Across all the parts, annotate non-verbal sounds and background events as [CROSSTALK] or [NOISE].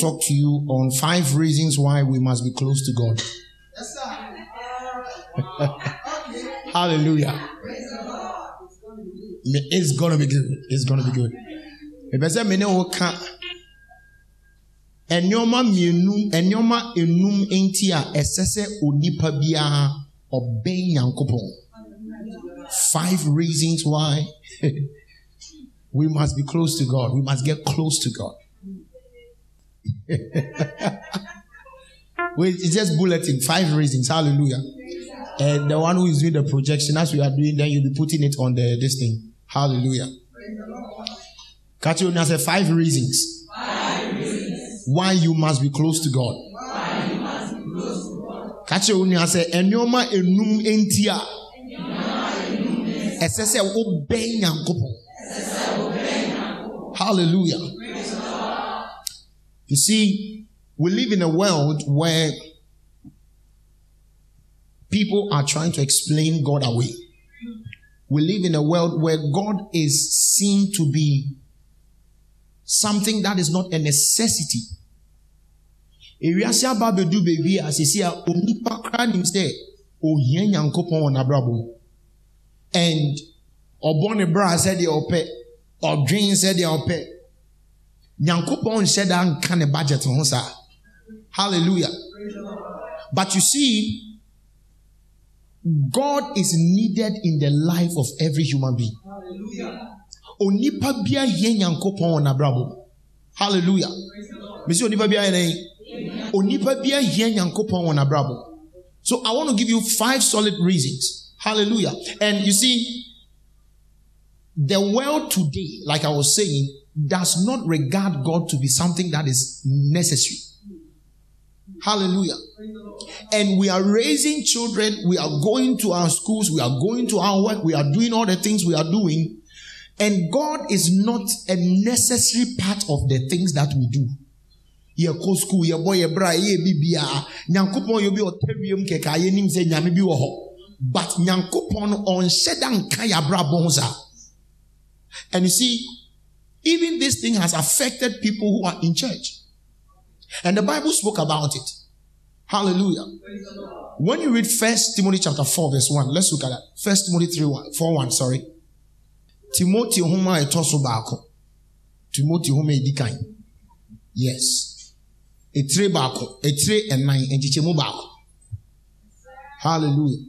talk to you on five reasons why we must be close to God. [LAUGHS] Hallelujah. It's gonna be good. It's gonna be good. Ebese mene woka nneɛma mmienu nneɛma enum nti a sɛ onipa biara ɔbɛn nyankopɔn. Five reasons why [LAUGHS] we must be close to God. We must get close to God. [LAUGHS] Wait, it's just bulletin. Five reasons. Hallelujah. And the one who is doing the projection, as we are doing, then you'll be putting it on the this thing. Hallelujah. Catch you say five reasons. Why you must be close to God. Catch you say enyoma enum entia. Ɛsɛ sɛ wobɛn nyankopɔn. Hallelujah. You see, we live in a world where people are trying to explain God away. We live in a world where God is seen to be something that is not a necessity. Ewiase aba bedu beebi a sisi a onipa kra nim sɛ ohia nyankopɔn wɔ n'abrabɔ. And. Nyankopɔn nhyɛ da nka ne budget ho saa. Hallelujah. But you see, God is needed in the life of every human being. Onipa bia hie nyankopɔn wɔ n'abrabɔ. Hallelujah. Mesi onipa bia yɛ dɛn? Onipa bia hie nyankopɔn wɔ n'abrabɔ. So I want to give you five solid reasons. Hallelujah. And you see, the world today, like I was saying, does not regard God to be something that is necessary. Hallelujah. And we are raising children, we are going to our schools, we are going to our work, we are doing all the things we are doing. And God is not a necessary part of the things that we do. yɛkɔ school yɛbɔ yɛ bra yɛ bibia nyankopɔn yɛ bi ɔtɛ wiem kɛkɛ ayɛ nim bi but nyankopɔn no ɔnhyɛ da nka and you see even this thing has affected people who are in church. And the bible spoke about it. Hallelujah. When you read first timothy chapter 4 verse 1 let's look at that. First timothy 3 1 4 1 sorry. Timothy homa ɛtɔ so baako. Timothy homa edi kan yes. Etire baako. Etire ɛnan nkyekyɛmu baako. Hallelujah.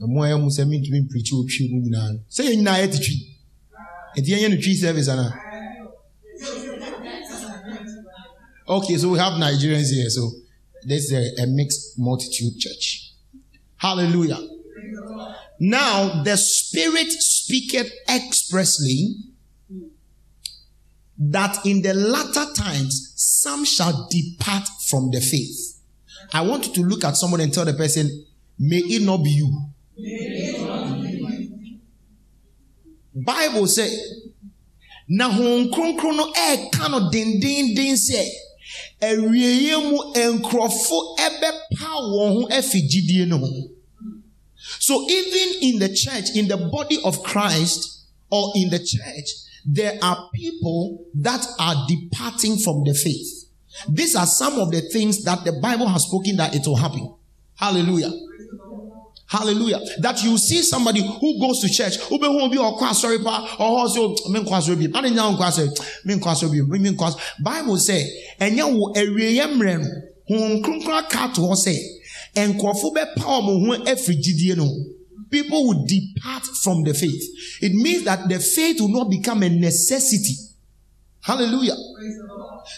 Ɛmo a ɛmu sɛ mintumi mpirikyi otwi mu nyinaa. Sɛ yɛn nyinaa yɛte twi eti yɛn yɛ no twi service ana okay so we have nigerians here so this is a, a mixed multitude church hallelujah now the spirit speaketh expressly that in the latter times some shall depart from the faith. I want you to look at someone and tell the person, may it not be you. Bible say, na hon kronkron no ɛɛka no dendenden sɛ awieeɛ mu nkurɔfo ɛbɛpa wɔn ho afi gyidie no ho. So even in the church, in the body of Christ, or in the church, there are people that are departing from the faith. These are some of the things that the Bible has spoken that it will happen. Hallelujah. Hallelujah. That you see somebody who goes to church, who be who be or class sorry pa or so oh, men class sorry be. I didn't know class men class sorry be men. Bible say enya wo ewie mre no. Hon kronkron ka to say enkrofo be pa mo ho afrigidie no people will depart from the faith. It means that the faith will not become a necessity. Hallelujah.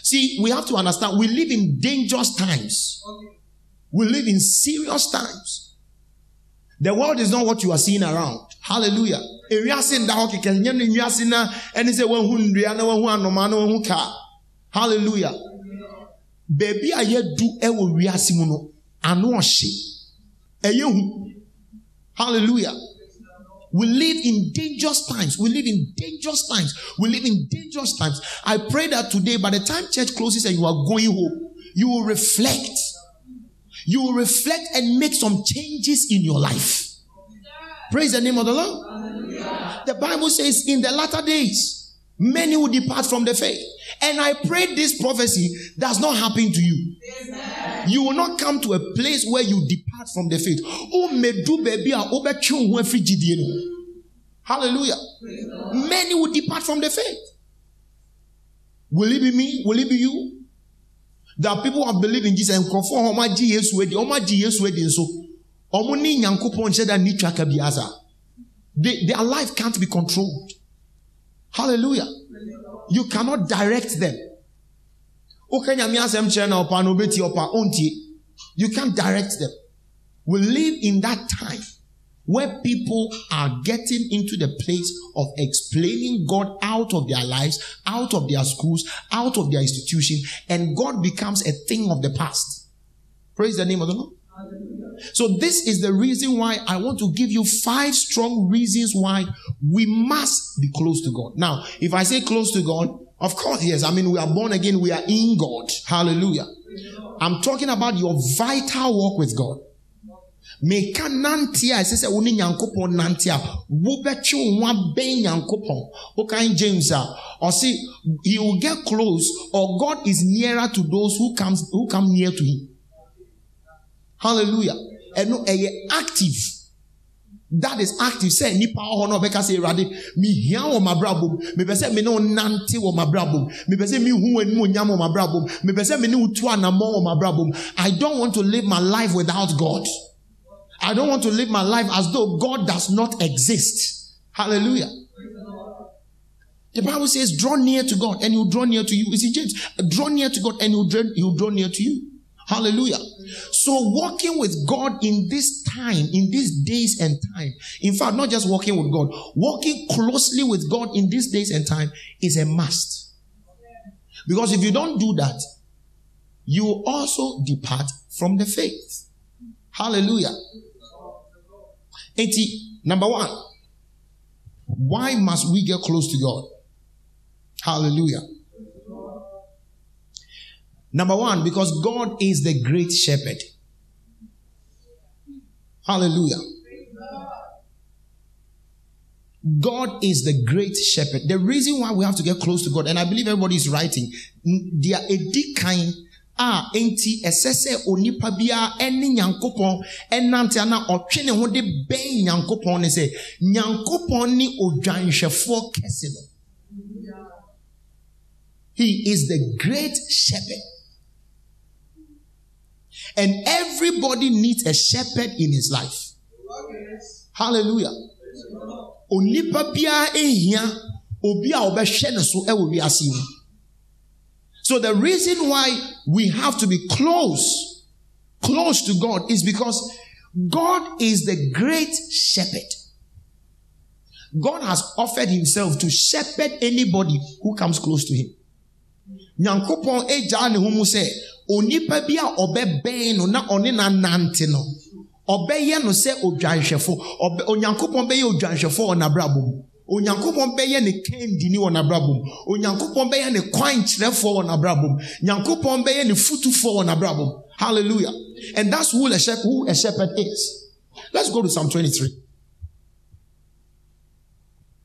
See, we have to understand we live in dangerous times. We live in serious times. The world is not what you are seeing around. Hallelujah. Ewiase nda hɔ kɛkɛ nyɛ no ewiase na ɛne sɛ ho nnua na ho anoma na ho kaa. Hallelujah. beebi a yɛdu wɔ wiase mu no ano ɔhye ɛyɛ hallelujah we live in dangerous times. We live in dangerous times. We live in dangerous times. I pray that today, by the time church closes and you are going home, you will reflect. You will reflect and make some changes in your life. Praise the name of the Lord. The Bible says, in the latter days, many will depart from the faith. And I pray this prophecy does not happen to you. You will not come to a place where you depart from the faith. Hallelujah. Many will depart from the faith. Will it be me? Will it be you? Are people who have believed in Jesus and conform how much Jesus wedi, how much Jesus wedi so. Omo ni nyankopon hyɛ da ni twaka biasa. Their life can't be controlled. Hallelujah. You cannot direct them. You can't direct them. We live in that time where people are getting into the place of explaining God out of their lives, out of their schools, out of their institution, and God becomes a thing of the past. Praise the name of the Lord. So this is the reason why I want to give you five strong reasons why we must be close to God. Now, if I say close to God, of course, yes. I mean, we are born again. We are in God. Hallelujah. I'm talking about your vital walk with God. Meka nante a ɛsɛ sɛ wo ne nyankopɔn nante a wobɛtwe wo abɛn nyankopɔn. Wokan james a ɔse he will get close or god is nearer to those who comes who come near to him. Hallelujah. Ɛno ɛyɛ active. That is active. Sɛ nipa hɔ no ɔbɛka sɛ awurade mehia wɔ m'abrabɔ mu. Mepɛ sɛ me ne wo nante wɔ m'abrabɔ mu. Mepɛ sɛ mehu w'anim onyam wɔ m'abrabɔ mu. Mepɛ sɛ me ne wo tu anammɔ wɔ m'abrabɔ mu. I don't want to live my life without god I don't want to live my life as though God does not exist. Hallelujah. The Bible says, draw near to God and he'll draw near to you. You see, James, draw near to God and he'll draw, he'll draw near to you. Hallelujah. So walking with God in this time, in these days and time, in fact, not just walking with God, walking closely with God in these days and time is a must. Because if you don't do that, you also depart from the faith. Hallelujah. 80. Number one. Why must we get close to God? Hallelujah. Number one, because God is the great shepherd. Hallelujah. God is the great shepherd. The reason why we have to get close to God, and I believe everybody is writing, they are a kind a enti ɛsɛ sɛ onipa biara ɛne nyankopɔn ɛnante na ɔtwe ne ho de bɛn nyankopɔn ne sɛ nyankopɔn ne odwanhwɛfoɔ kɛse no. He is the great shepherd. And everybody needs a shepherd in his life. Hallelujah. Onipa biara ehia obi a ɔbɛhwɛ ne so ɛwɔ wiase mu. So the reason why we have to be close, close to God is because God is the great shepherd. God has offered himself to shepherd anybody who comes close to him. Nyankopɔn agya ne ho mu sɛ onipa bi a ɔbɛbɛn no na ɔne na nante no ɔbɛyɛ no sɛ odwanhwɛfo onyankopɔn bɛyɛ odwanhwɛfo onyankopɔn bɛyɛ ne kɛndini wɔ n'abrabɔ mu onyankopɔn bɛyɛ ne kwankyerɛfoɔ wɔ n'abrabɔ mu nyankopɔn bɛyɛ ne futufoɔ wɔ n'abrabɔ mu hallelujah. And that's who a shepherd who a shepherd is. Let's go to psalm 23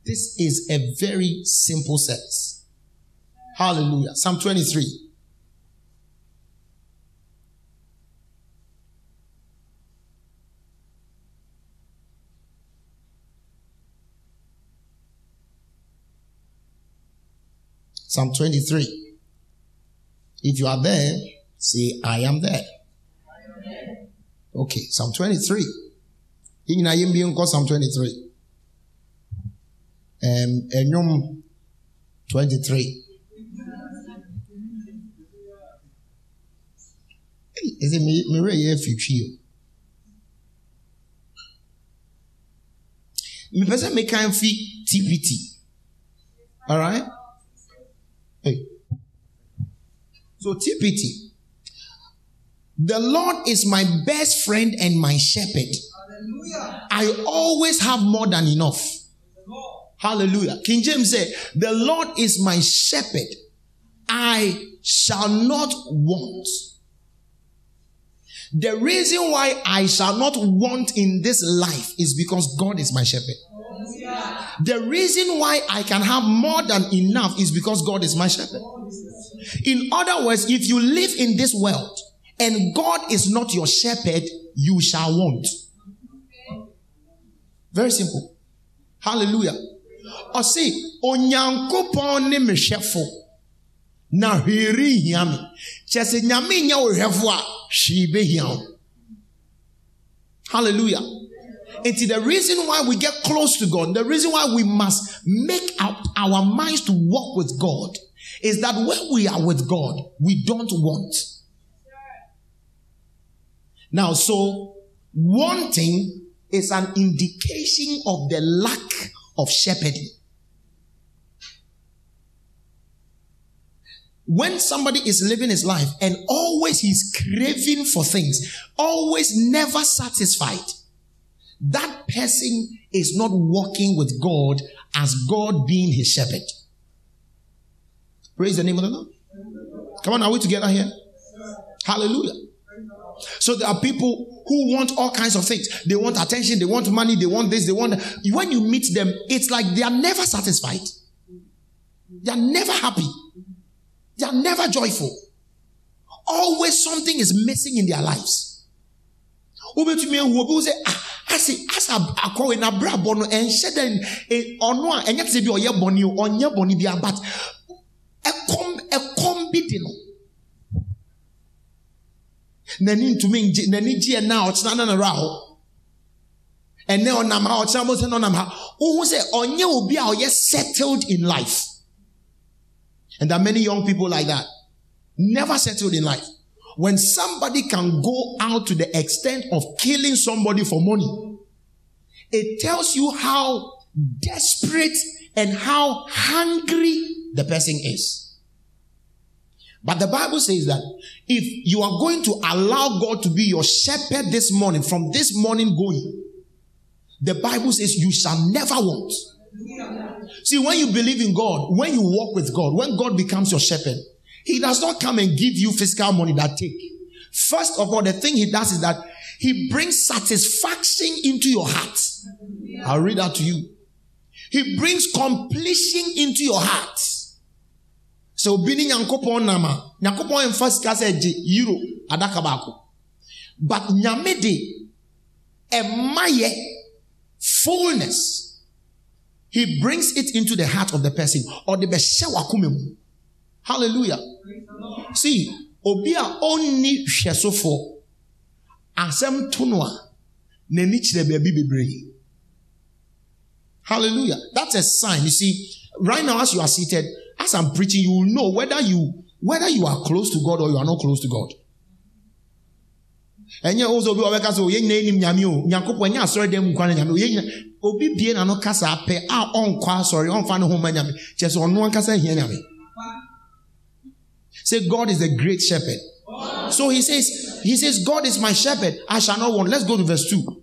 this is a very simple sense hallelujah. Psalm 23 Psalm 23. If you are there, say, I am there. Okay, Psalm 23. In Yimbi Psalm 23. Um, Enyum 23. Is it me? Me re future. Me pese me kan fi TPT. All right. Hey. So TPT, The Lord is my best friend and my shepherd. Hallelujah. I always have more than enough. Hallelujah. King James said, The Lord is my shepherd. I shall not want. The reason why I shall not want in this life is because God is my shepherd. The reason why I can have more than enough is because God is my shepherd. Oh, In other words, if you live in this world and God is not your shepherd, you shall want. Very simple. Hallelujah. Or see, onyankopon ne na me. Kyɛ sɛ nyame nyɛ wo hwɛfo a hwee behia wo. Hallelujah. It's the reason why we get close to God, the reason why we must make up our minds to walk with God is that when we are with God, we don't want. Now, so wanting is an indication of the lack of shepherding. When somebody is living his life and always he's craving for things, always never satisfied, that person is not walking with God as God being his shepherd. Praise the name of the Lord. Come on, are we together here? Hallelujah. So there are people who want all kinds of things. They want attention, they want money, they want this, they want. When you meet them, it's like they are never satisfied. They are never happy. They are never joyful. Always something is missing in their lives. sɛ ah ase asa akɔwe n'abrabɔ no ɛnhyɛ dɛ ɔno a ɛnyɛ te sɛ bi ɔyɛ bɔne o ɔnyɛ bɔne bi but ɛkɔm ɛkɔm bi di no. N'ani ntumi ngye n'ani gye ɛna a ɔkyena na n'ara hɔ? Ɛnɛ ɔnam ha ɔkyena mo sɛ na ɔnam ha. Wohu sɛ ɔnyɛ obi a ɔyɛ settled in life. And there are many young people like that. Never settled in life. When somebody can go out to the extent of killing somebody for money it tells you how desperate and how hungry the person is but the Bible says that if you are going to allow God to be your shepherd this morning, from this morning going, the Bible says you shall never want. See, when you believe in God, when you walk with God, when God becomes your shepherd, He does not come and give you fiscal money that take. First of all, the thing He does is that He brings satisfaction into your heart. I'll read that to you. He brings completion into your heart. Sɛ obi ne nyankopɔn nam a nyankopɔn mfa sika sɛ gye euro adaka baako. But nyame de ɛmayɛ fullness. He brings it into the heart of the person. The bɛhyɛ wakoma mu. Hallelujah. See obi a ɔnni hwɛsofoɔ asɛm to no a n'ani kyerɛ baabi bebree. Hallelujah. That's a sign. You see right now as you are seated as I'm preaching, you will know whether you whether you are close to God or you are not close to God. ɛnyɛ wo sɛ obi wɔbɛka sɛ oyɛ nyina nim nyame o. Nyankopɔn ɛnyɛ asɔre dɛm nkwa no nyame oyɛ nyina obi bie na no kasa apɛ a ɔnkɔ asɔre ɔmfa ne ho ma nyame. Kyɛ sɛ ɔno ankasa hia nyame. Say god is the great shepherd. So he says he says god is my shepherd. I shall not want. Let's go to verse 2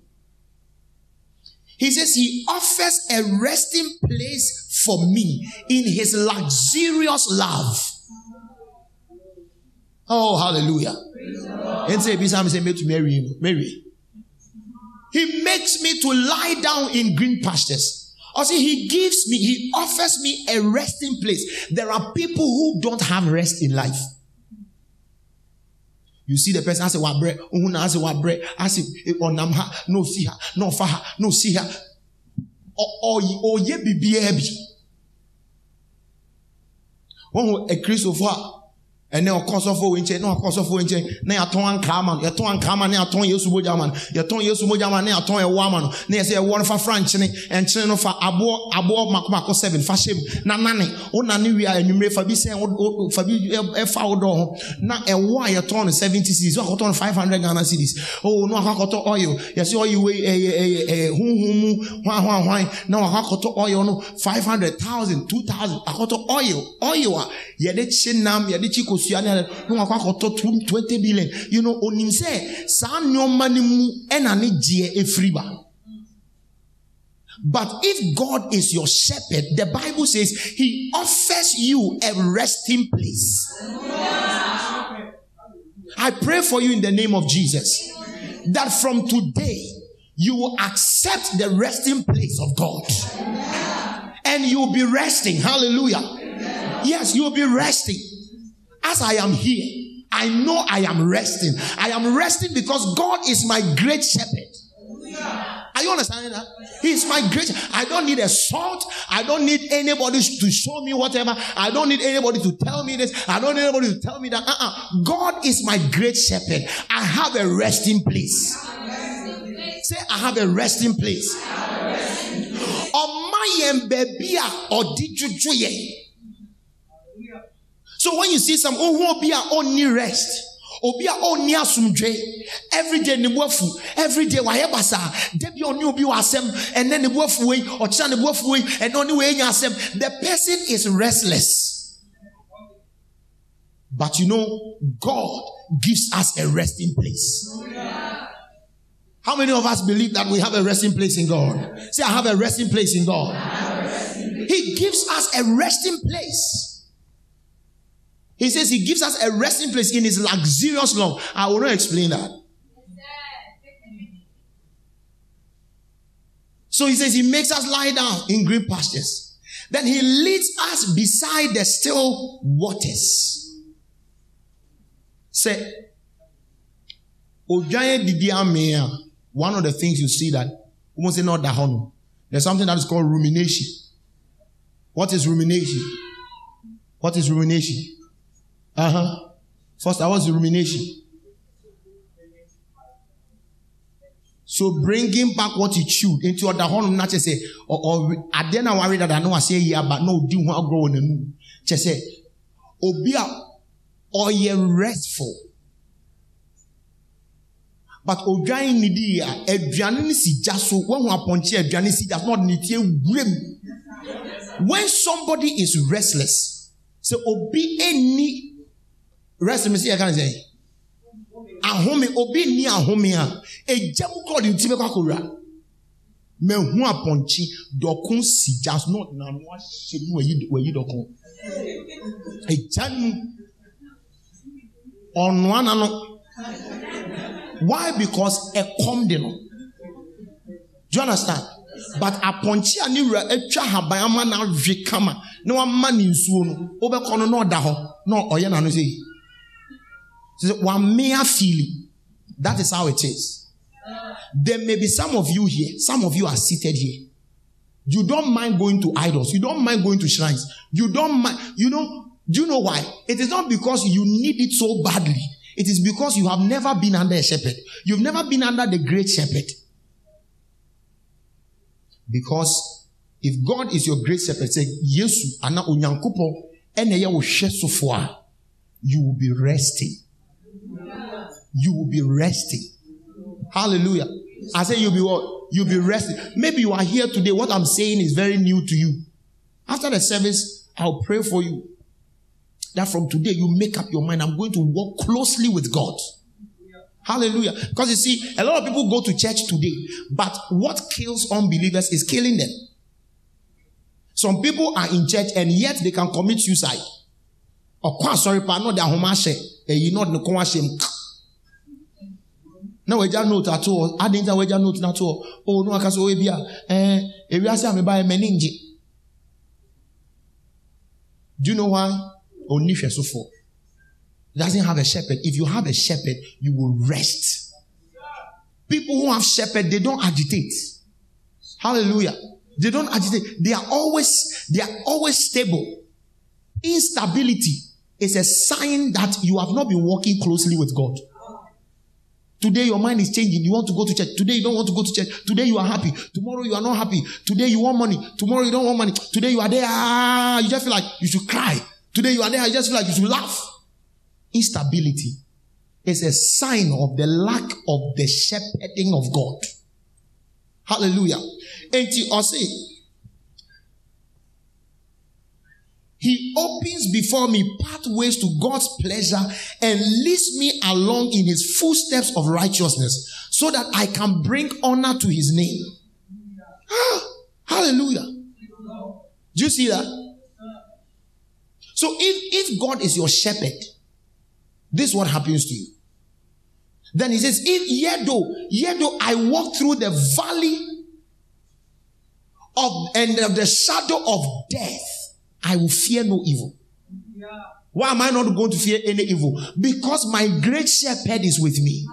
he says he offers a resting place for me in his luxurious love. Oh, hallelujah. And say, say, to Mary, Mary. He makes me to lie down in green pastures. Or see, he gives me, he offers me a resting place. There are people who don't have rest in life. You see the person, I say, what bread, I say, what bread, I say, onam no see her, no fa her, no see her. Or, or, ye be be One who a Christopher ɛnɛ ɔkɔ sɔfo wo nkyɛn na ɔkɔ sɔfo wo nkyɛn na yɛatɔn ankaa ma no yɛtɔn ankaa ma na yɛatɔn yesu mogya ma no yɛtɔn yesu mogya ma na yɛatɔn ɛwɔ ama no na yɛsɛ ɛwɔ no fa fra nkyene nkyene no fa aboɔ aboɔ mako mako seven fa hyɛ mu na nane wo nane wie a anwummere fa bi sɛn wo fa bi ɛfa wo dɔɔ ho na ɛwɔ a yɛtɔn no seventy series wakɔtɔn no five hundred ghana series oh no akɔkɔtɔ oil yɛsɛ oil wei ɛyɛ ɛyɛ ɛyɛ huhum mu hwan hwan hwan na wakɔtɔ oil no five hundred thousand two thousand akɔtɔ oil oil a yɛde kye nam yɛde kye akosua wakɔ akɔtɔ twenty billion you know onim sɛ saa nneɛma no mu ɛna ne gyeɛ ba. But if God is your shepherd, the Bible says he offers you a resting place. I pray for you in the name of Jesus that from today you will accept the resting place of God. And you'll be resting. Hallelujah. Yes, you'll be resting. As I am here, I know I am resting. I am resting because God is my great shepherd. Are you understanding that? He's my great. I don't need a salt. I don't need anybody to show me whatever. I don't need anybody to tell me this. I don't need anybody to tell me that. Uh-uh. God is my great shepherd. I have a resting place. Say, I have a resting place. On my baby or did you So when you see some oh won't be only rest obi a ɔnni asomdwe everyday ne bu afu everyday wayɛ basa debi ɔne obi wɔ asɛm ɛnɛ ne bu afu wei ɔkyerɛ ne bu afu wei ɛnɛ ɔne wei nya asɛm the person is restless but you know God gives us a resting place. How many of us believe that we have a resting place in God? Say, I have a resting place in God. He gives us a resting place. He says he gives us a resting place in his luxurious love. I will not explain that. So he says he makes us lie down in green pastures. Then he leads us beside the still waters. Say, one of the things you see that almost not that There's something that is called rumination. What is rumination? What is rumination? Uh huh. First, I was rumination. So bringing back what he chewed into other horn, not just say, or, or I didn't worry that I know I say yeah, but no, do want grow in the moon. Just say, Obia, or ye restful. But odwan ni di a aduane ni si gya so wɔn ho apɔnkye aduane si gya so na ɔde ne. When somebody is restless, sɛ obi eni rest mi si yɛ ka ne sɛ ahome obi ni ahome a. Egya mu kɔɔ de ti bɛ kɔ akɔwura mɛhu apɔnkye dɔko si gya so na ɔde n'ano ahyɛ mu wɔyi wɔyi dɔko egya mu ɔnoa n'ano why? Because ɛkɔm de no do you understand? But apɔnkye a ne wura atwa haban ama na awe kama. Na wama ne nsuo no wobɛkɔ no na ɔda hɔ na ɔyɛ n'ano sɛ yi. One mere feeling. That is how it is. There may be some of you here. Some of you are seated here. You don't mind going to idols. You don't mind going to shrines. You don't mind. You know, do you know why? It is not because you need it so badly. It is because you have never been under a shepherd. You've never been under the great shepherd. Because if God is your great shepherd, say, Yesu, ana unyankupo, ene wo you will be resting you will be resting. Hallelujah. I say you'll be what? You'll be resting. Maybe you are here today. What I'm saying is very new to you. After the service, I'll pray for you. That from today you make up your mind. I'm going to walk closely with God. Hallelujah. Because you see, a lot of people go to church today, but what kills unbelievers is killing them. Some people are in church and yet they can commit suicide. Oh, or sorry, pa no de ahomashe. E eh, you no na wagya note ato hɔ adi nta wagya note na ato hɔ o no aka so ebi a ɛɛ ewiase a meba yɛ mɛni ngye do you know why? Oh, Oni hwɛ so for doesn't have a shepherd. If you have a shepherd you will rest. People who have shepherd they don't agitate. Hallelujah. They don't agitate. They are always they are always stable. Instability is a sign that you have not been working closely with god Today your mind is changing. You want to go to church. Today you don't want to go to church. Today you are happy. Tomorrow you are not happy. Today you want money. Tomorrow you don't want money. Today you are there. Ah, you just feel like you should cry. Today you are there. You just feel like you should laugh. Instability is a sign of the lack of the shepherding of God. Hallelujah. And you say, He opens before me pathways to God's pleasure and leads me along in his footsteps of righteousness so that I can bring honor to his name. Ah, hallelujah. Do you see that? So if, if God is your shepherd, this is what happens to you. Then he says, if yet though, yet though I walk through the valley of and of the shadow of death, I will fear no evil. Why am I not going to fear any evil? Because my great shepherd is with me.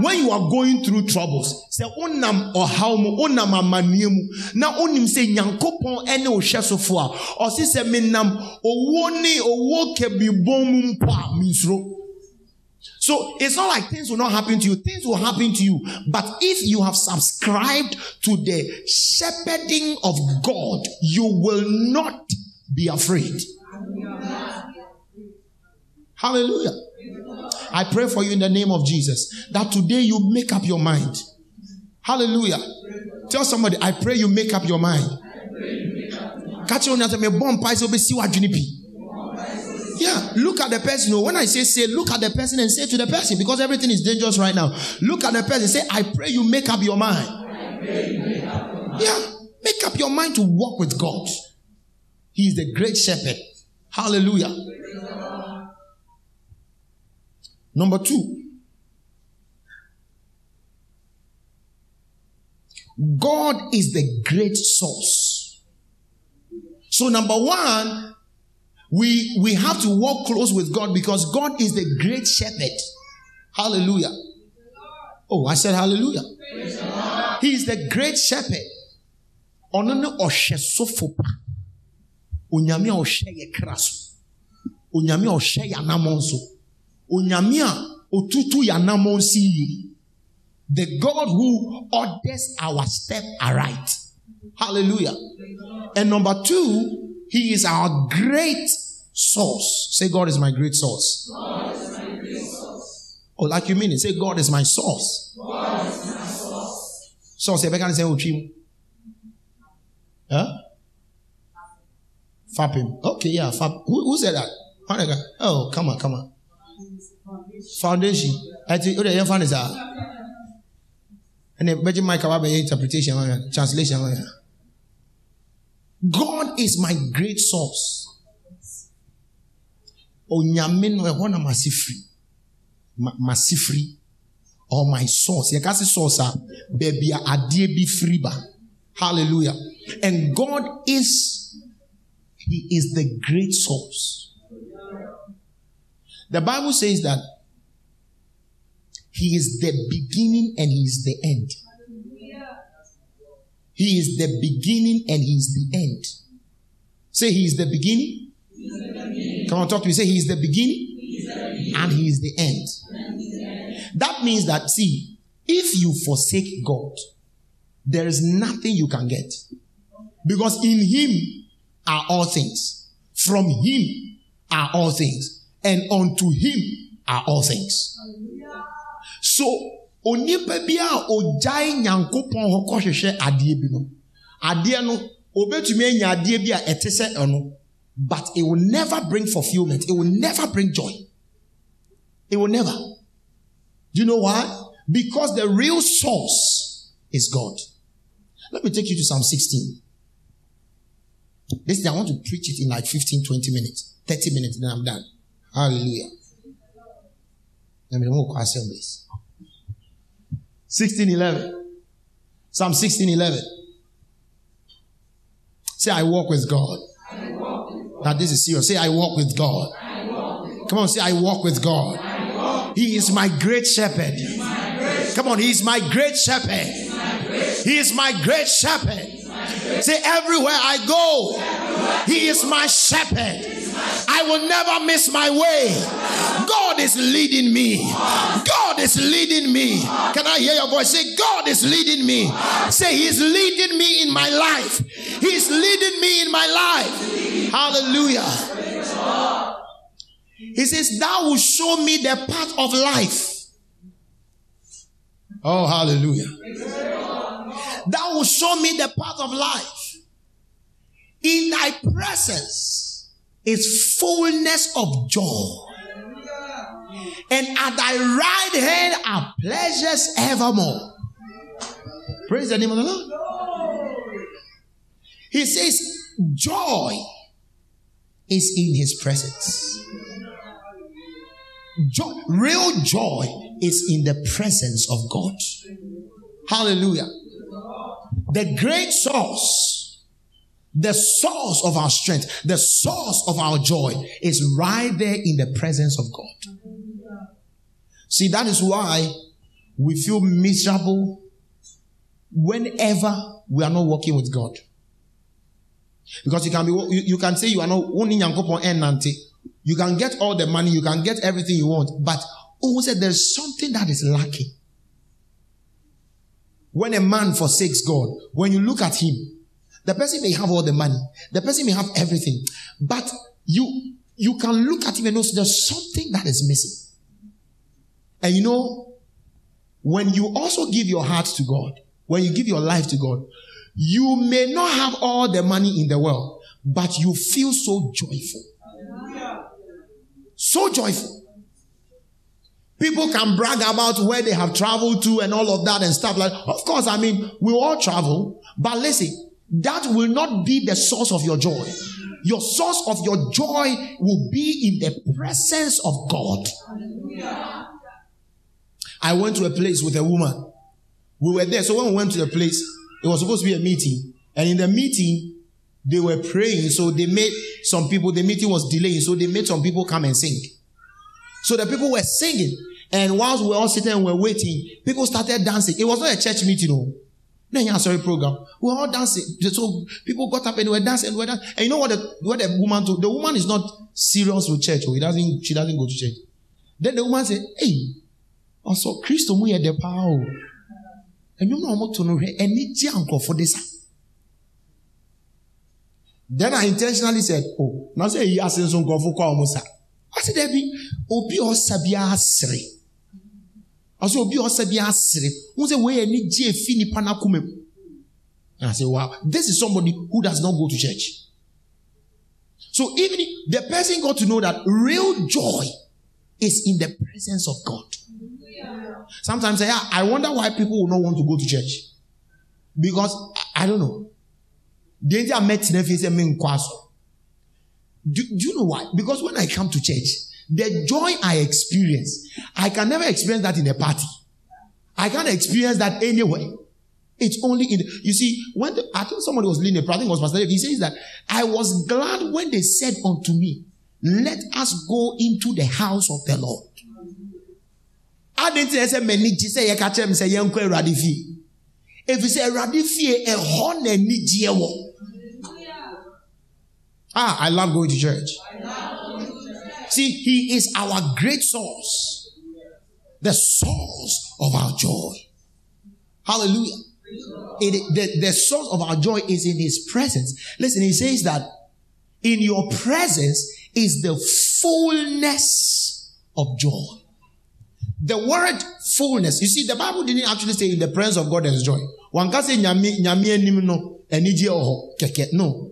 When you are going through troubles, say unam ɔhaw mu unam amanneɛ mu na onim sɛ nyankopɔn ɛne ɔhwɛ sofo a ɔsi sɛ menam owó ne owó kɛbibɔn mu. So it's not like things will not happen to you. Things will happen to you. But if you have subscribed to the shepherding of God, you will not be afraid. Hallelujah. I pray for you in the name of Jesus that today you make up your mind. Hallelujah. Tell somebody, I pray you make up your mind. Catch on me bomb pies see what yeah, look at the person. When I say say, look at the person and say to the person because everything is dangerous right now. Look at the person. Say, I pray you make up your mind. Yeah, make up your mind to walk with God. He is the great shepherd. Hallelujah. Number two, God is the great source. So, number one, we, we have to walk close with God because God is the great shepherd. Hallelujah. Oh, I said hallelujah. He is the great shepherd. ɔno ne ɔhwɛ pa onyame a ɔhwɛ yɛ kra so onyame a ɔhwɛ yɛ anammɔn so onyame a otutu yɛ anammɔn si yie the god who orders our step aright hallelujah and number two he is our great source. Say, God is my great source. Oh, like you mean it. Say, God is my source. God is my source. Source, can say, Uchim. Huh? Fapping. Okay, yeah. Fap. Who, who said that? Oh, come on, come on. Foundation. I think, oh, your is that. And then, Benjamin Mike, interpretation, translation. God is my great source. Onyame no ɛhɔ na masi firi. Masi firi. Or my source. Yɛka se source a baabi a. Hallelujah. And God is, He is the great source. The Bible says that He is the beginning and He is the end. He is the beginning and He is the end. Say He is the beginning. Come on, talk to me. Say He is the beginning. and He is the end. That means that, see, if you forsake God, there is nothing you can get. Because in Him are all things. From Him are all things. And unto Him are all things. So, onipa bi a ogyae nyankopɔn hɔ kɔhwehwɛ adeɛ bi no adeɛ no obetumi anya adeɛ bi a ɛte sɛ ɛno but it will never bring fulfilment it will never bring joy it will never do you know why because the real source is god let me take you to psalm 16 this i want to preach it in like 15 20 minutes 30 minutes then i'm done hallelujah let me move assemblies 1611. Psalm 1611. Say, I walk with God. Now, this is serious. Say, I walk with God. Come on, say, I walk with God. He is my great shepherd. Great Come on, he is my great shepherd. He is my great shepherd. Say, everywhere I go, he is my shepherd. I will never miss my way. God is leading me. God is leading me. Can I hear your voice? Say, God is leading me. Say, He's leading me in my life. He's leading me in my life. Hallelujah. He says, Thou will show me the path of life. Oh, hallelujah. Thou will show me the path of life. In thy presence is fullness of joy. And at thy right hand are pleasures evermore. Praise the name of the Lord. He says, joy is in his presence. Joy, real joy is in the presence of God. Hallelujah. The great source, the source of our strength, the source of our joy is right there in the presence of God. See, that is why we feel miserable whenever we are not working with God. Because you can be, you, you can say you are not only Nante. You can get all the money, you can get everything you want, but said there's something that is lacking. When a man forsakes God, when you look at him, the person may have all the money, the person may have everything, but you you can look at him and know there's something that is missing. And you know, when you also give your heart to God, when you give your life to God, you may not have all the money in the world, but you feel so joyful. So joyful. People can brag about where they have traveled to and all of that and stuff like, of course, I mean, we all travel, but listen, that will not be the source of your joy. Your source of your joy will be in the presence of God. I went to a place with a woman. We were there. So when we went to the place, it was supposed to be a meeting. And in the meeting, they were praying. So they made some people, the meeting was delaying. So they made some people come and sing. So the people were singing. And whilst we were all sitting and we were waiting, people started dancing. It was not a church meeting, oh. no. No, sorry, program. We were all dancing. So people got up and were dancing and were dancing. And you know what the, what the woman told? The woman is not serious with church. Oh. he doesn't, she doesn't go to church. Then the woman said, hey, also, Christo mu yɛ dɛ paa o. Ɛnwom na wɔn to no hwɛ, ɛni gye de sa. Then I intentionally said, oh, na sɛ eyi ase nso nkorɔfo kɔ a. Ɔsi dɛbi, obi ɔsa bi asere. Ɔsi obi ɔsa bi asere. Wɔn sɛ wɔyɛ ani gye efi nipa n'akoma mu. And I say, wow, this is somebody who does not go to church. So even the person got to know that real joy is in the presence of God. Sometimes I, I wonder why people will not want to go to church. Because I don't know. Do, do you know why? Because when I come to church, the joy I experience, I can never experience that in a party. I can't experience that anywhere. It's only in, the, you see, when the, I think somebody was leading a prayer, I think was Pastor he says that, I was glad when they said unto me, let us go into the house of the Lord. adi nti na sɛ m'ani gye sɛ yɛka kyerɛ me sɛ yɛnkɔ awurade fie ɛfiri sɛ awurade fie ɛhɔ na anigyeɛ wɔ ah i love going to church. See he is our great source. The source of our joy. Hallelujah. It, the, the source of our joy is in his presence. Listen he says that in your presence is the fullness of joy. The word fullness, you see, the Bible didn't actually say in the presence of God there's joy. No.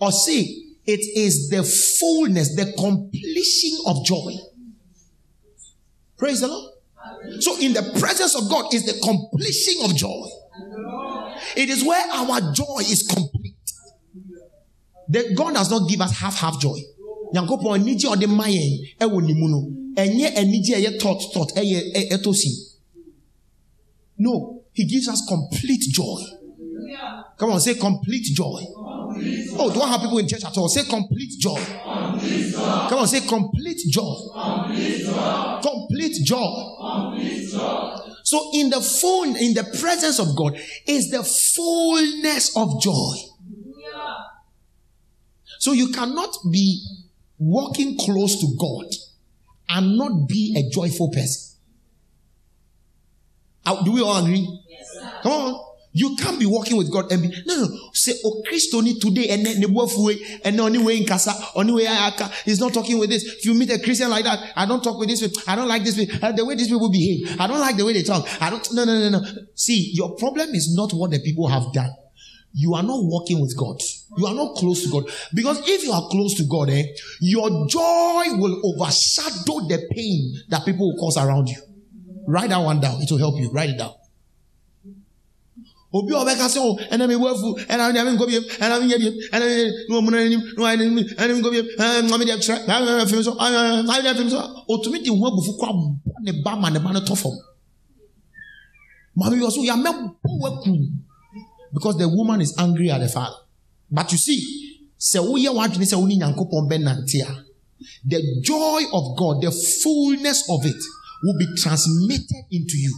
Or see, it is the fullness, the completion of joy. Praise the Lord. So in the presence of God is the completion of joy. It is where our joy is complete. That God does not give us half half joy. No he gives us complete joy come on say complete joy oh do I have people in church at all say complete joy, complete joy. come on say complete joy complete joy, complete joy. Complete joy. so in the full in the presence of God is the fullness of joy so you cannot be walking close to God and not be a joyful person. Uh, do we all agree? Yes, Come on. You can't be walking with God and be no no say oh Christ only today and then the way and only way in casa only way I he's not talking with this. If you meet a Christian like that, I don't talk with this. I don't like this way. Uh, the way these people behave. I don't like the way they talk. I don't no no no no. See, your problem is not what the people have done. You are not walking with God. You are not close to God. Because if you are close to God, eh, your joy will overshadow the pain that people will cause around you. Write that one down. It will help you. Write it down. Obi a ɔbɛka sɛ o ɛna mi wafu ɛna mi nkɔ biem ɛna mi nyɛ biem ɛna mi no ɔmu n'anim no anim ɛna mi nkɔ biem ɛna mi de kyerɛ ɛna mi fim so ɛna mi de fim so otumi di ho abufu kɔ abɔ ne ba ma ne ba ne tɔ fam maame yi ɔso yamɛ bɔ waku because the woman is angry at the father. But you see sɛ woyɛ wadwene sɛ woni nyankopɔn bɛ nante a the joy of God the fullness of it will be transmitted into you.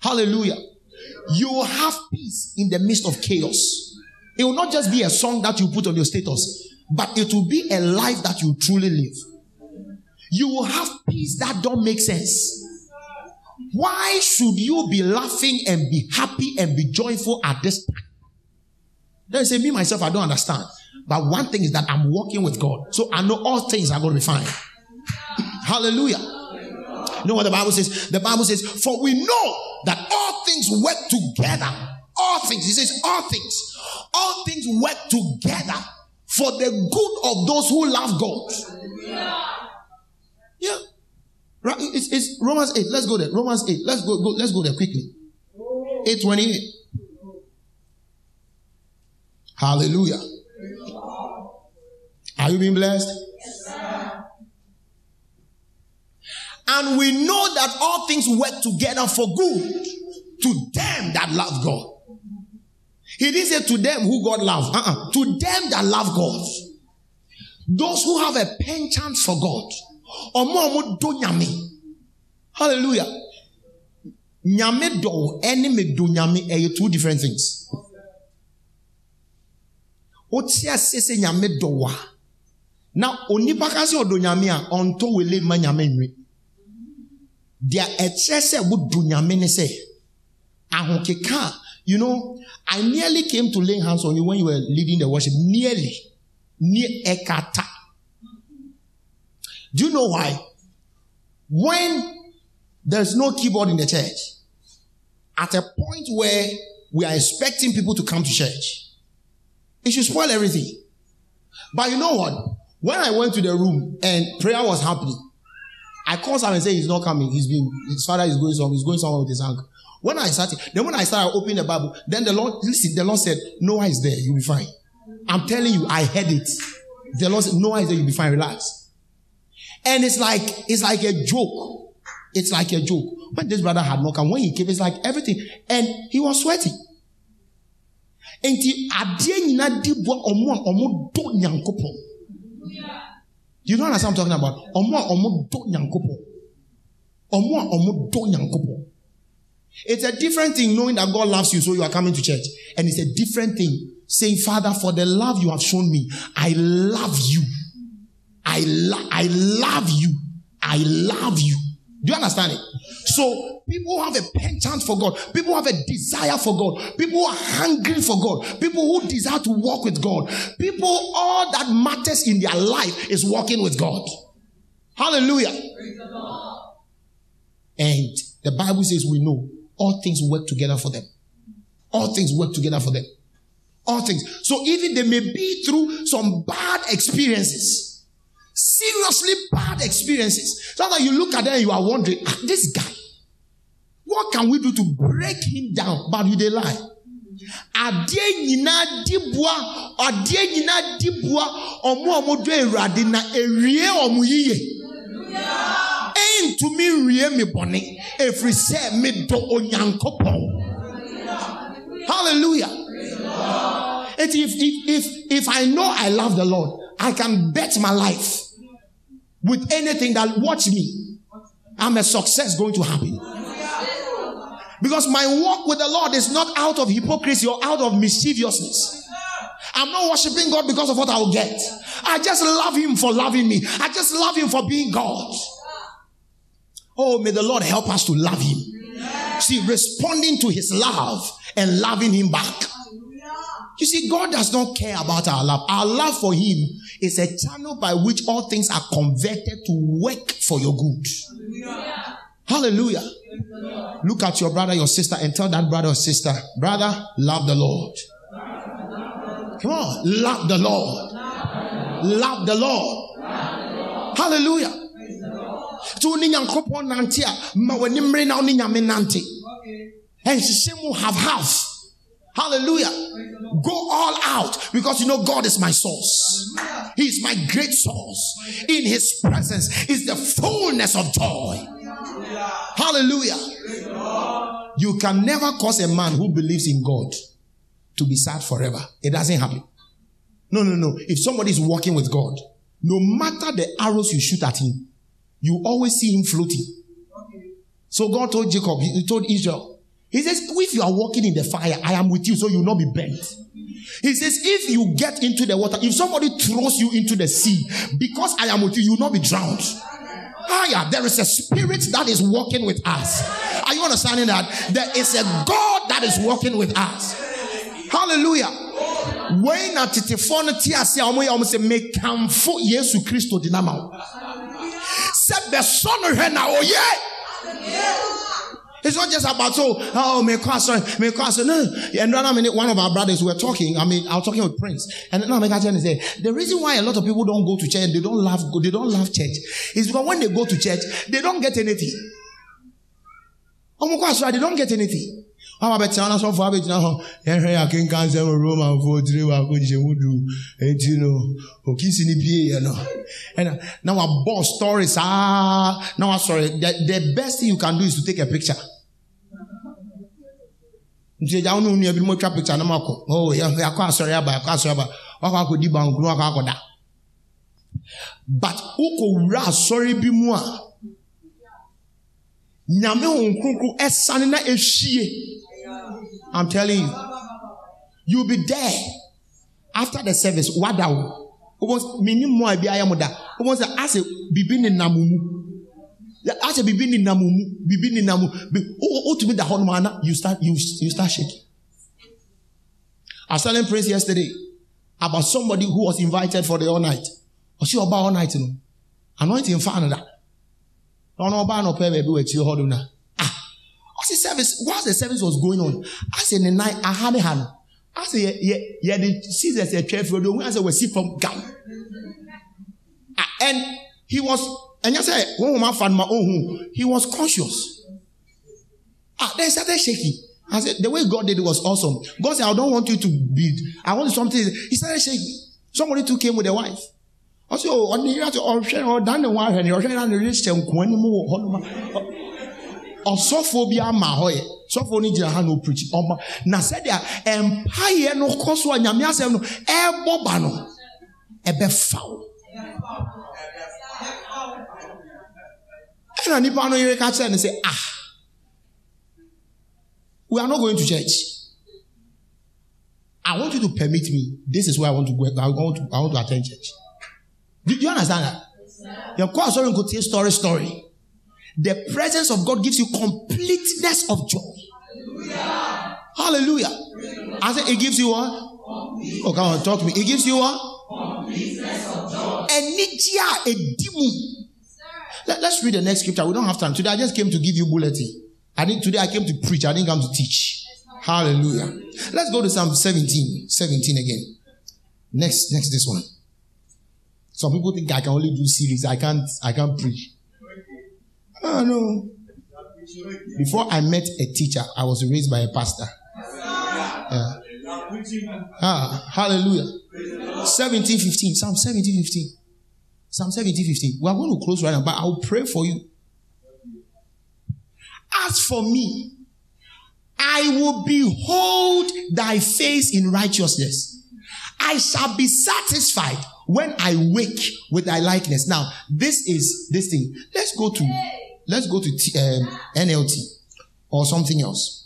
Hallelujah. You will have peace in the midst of chaos. It will not just be a song that you put on your status, but it will be a life that you truly live. You will have peace that don't make sense. Why should you be laughing and be happy and be joyful at this time? Then say, me myself, I don't understand. But one thing is that I'm walking with God. So I know all things are going to be fine. [LAUGHS] Hallelujah. You know what the Bible says? The Bible says, For we know that all things work together. All things. He says, All things. All things work together for the good of those who love God. Yeah. Right? It's, it's Romans 8. Let's go there. Romans 8. Let's go, go let's go there quickly. 828. Hallelujah. Are you being blessed? Yes, and we know that all things work together for good to them that love God. He didn't say to them who God loves. Uh-uh. To them that love God. Those who have a penchant for God. Hallelujah. Nyame do any me do nyame eh, are two different things. Wotsi ase se nyame do wa. Na onipa ka se odo nyame a onto wele ma nyame nwe deɛ ɛkyerɛ sɛ wodu nyame ne sɛ ahokeka you know i nearly came to lay hands on you when you were leading the worship nearly near ekata. Do you know why? When there's no keyboard in the church at a point where we are expecting people to come to church it should spoil everything. But you know what? When i went to the room and prayer was happening I called Sam and say he's not coming. He's been his father is going somewhere. He's going somewhere with his uncle. When I started, then when I started opening the Bible, then the Lord listen, the Lord said, Noah is there, you'll be fine. I'm telling you, I heard it. The Lord said, Noah is there, you'll be fine, relax. And it's like it's like a joke. It's like a joke. When this brother had not come, when he came, it's like everything. And he was sweating. Enti adeɛ nyinaa di bɔ ɔmo a ɔmo do. You know what I'm talking about? Ọmọ ọmọ do nyankopɔ. Ọmọ ọmọ do nyankopɔ. It's a different thing knowing that God loves you, so you are coming to church. And it's a different thing saying, Father, for the love you have shown me, I love you. I, lo- I love you. I love you. Do you understand it? So people who have a penchant for God. People who have a desire for God. People who are hungry for God. People who desire to walk with God. People, all that matters in their life is walking with God. Hallelujah. And the Bible says we know all things work together for them. All things work together for them. All things. So even they may be through some bad experiences seriously bad experiences. So that you look at them and you are wondering, ah, this guy, what can we do to break him down? But you they lie. adeɛ nyinaa di boa adeɛ nyinaa di boa ɔmo a ɔmo do awurade na ewie ɔmo yie ɛntumi nwie mi bɔne efiri sɛ mi do onyankopɔn hallelujah if if if if i know i love the lord i can bet my life with anything that watch me, I'm a success going to happen. Because my walk with the Lord is not out of hypocrisy or out of mischievousness. I'm not worshiping God because of what I'll get. I just love Him for loving me. I just love Him for being God. Oh, may the Lord help us to love Him. See, responding to His love and loving Him back. You see, God does not care about our love. Our love for Him is a channel by which all things are converted to work for your good. Hallelujah. Hallelujah. Look at your brother, your sister, and tell that brother or sister, brother, love the Lord. Come on. Love the Lord. Love the Lord. Hallelujah. So ni nyankopɔn nante a ma w'ani na ne nyame nante ɛnhyehyɛ mu have half hallelujah go all out because you know god is my source he is my great source in his presence is the fullness of joy hallelujah you can never cause a man who believes in god to be sad forever it doesn't happen no no no if somebody is walking with god no matter the arrows you shoot at him you always see him floating. So God told Jacob, he told Israel, He says, if you are walking in the fire, I am with you, so you will not be burnt. He says, if you get into the water, if somebody throws you into the sea, because I am with you, you will not be drowned. Yeah, there is a spirit that is walking with us. Are you understanding that? There is a God that is walking with us. Hallelujah. When a titefo no te ase a ɔmo yɛ ɔmo sɛ mekamfo Yesu Kristo di nama wo. Sɛ bɛsɔ no hwɛ na ɔyɛ. It's not just about so oh me sorry me sorry no and I mean one of our brothers were talking I mean I was talking with Prince and now to say the reason why a lot of people don't go to church they don't love they don't love church is because when they go to church they don't get anything. They don't get anything. How about Tiana so far bit now? Henry Akin can say Roman for three wa ko je wudu enti no o kisi ni pie you know. And now our boss stories ah now sorry the, the best thing you can do is to take a picture. nti agya wo ne nua bi mu atwa picture no makɔ oh yɛakɔ asɔre aba yɛakɔ asɔre aba wakɔ akɔdi bankunu wakɔ akɔda but wokɔwura asɔre bi mu a nyame ho nkronkron ɛsane na ɛhyie i'm telling you. You'll be there after the service wada wo wobɔ menim mu a bi ayɛ mo da wobɔ sɛ asɛ biribi ne nam mu akyɛ biribi nenam mu biribi nenam mu wotumi da hɔ nom you start you, you start shaking. I was telling Prince yesterday about somebody who was invited for the all night. Ɔsi about all night no anointing fa no da ɔno ɔba no pɛ baabi wɔ akyire hɔ ɔsi service whilst the service was going on asɛ ne nan aha ne ha no asɛ yɛ yɛ yɛde scissors atwa afiri do ohun asɛ wɔsi fam gam ah and he was And you say, when woman found my own, he was conscious. Ah, they started shaking. I said, the way God did it was awesome. God said, I don't want you to be, I want something. He started shaking. Somebody took him with a wife. I said, oh, on the to or share or done the wife and you're sharing the rich and quanimo. Ɔsɔfo bi ama hɔ yɛ. Sɔfo ni gyina ha na opirikyi ɔma na sɛdeɛ mpaeɛ no kɔ so a nyame asɛm no ɛbɔ ba no ɛbɛfa wo. Ɛna nipa no yere ka kyerɛ no sɛ ah we are not going to church. I want you to permit me. This is where i want to go i want to i want to attend church. Do, you understand that? Yɛn kɔ asɔre nkotie story story the presence of god gives you completeness of joy hallelujah i say it gives you what oh come on talk to me it gives you what ɛnigye a edi mu. Let, us read the next scripture. We don't have time. Today I just came to give you bulletin. I didn't, today I came to preach. I didn't come to teach. Hallelujah. Let's go to Psalm 17. 17 again. Next, next this one. Some people think I can only do series. I can't, I can't preach. Oh no. Before I met a teacher, I was raised by a pastor. Yeah. Ah, hallelujah. 17, 15. Psalm 17, 15. Psalm 17, 15. We are going to close right now, but I'll pray for you. As for me, I will behold thy face in righteousness. I shall be satisfied when I wake with thy likeness. Now, this is this thing. Let's go to let's go to T, um, NLT or something else.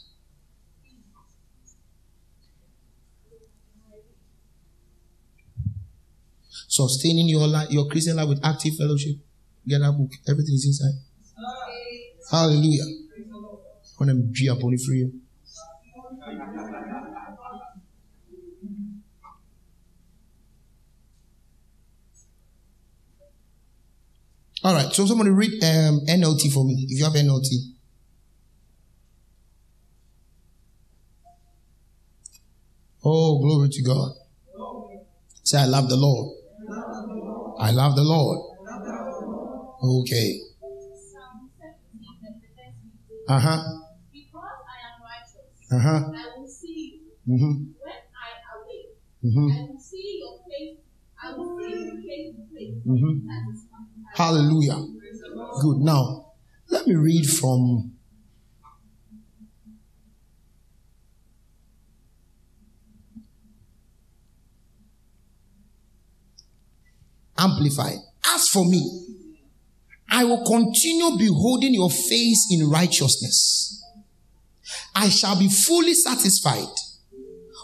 sustaining your life, your Christian life with active fellowship. Get that book. Everything is inside. Hallelujah. I'm G up only free. All right, so somebody read um, NLT for me if you have NLT. Oh, glory to God. Say, I love the Lord. I love the Lord. Okay. Uh huh. Because I am righteous, Uh huh. I will see you. Mm-hmm. When I awake, Mm-hmm. I will see your face. I will see you face to face. Mm-hmm. Hallelujah. Good. Now, let me read from. Amplified. As for me, I will continue beholding your face in righteousness. I shall be fully satisfied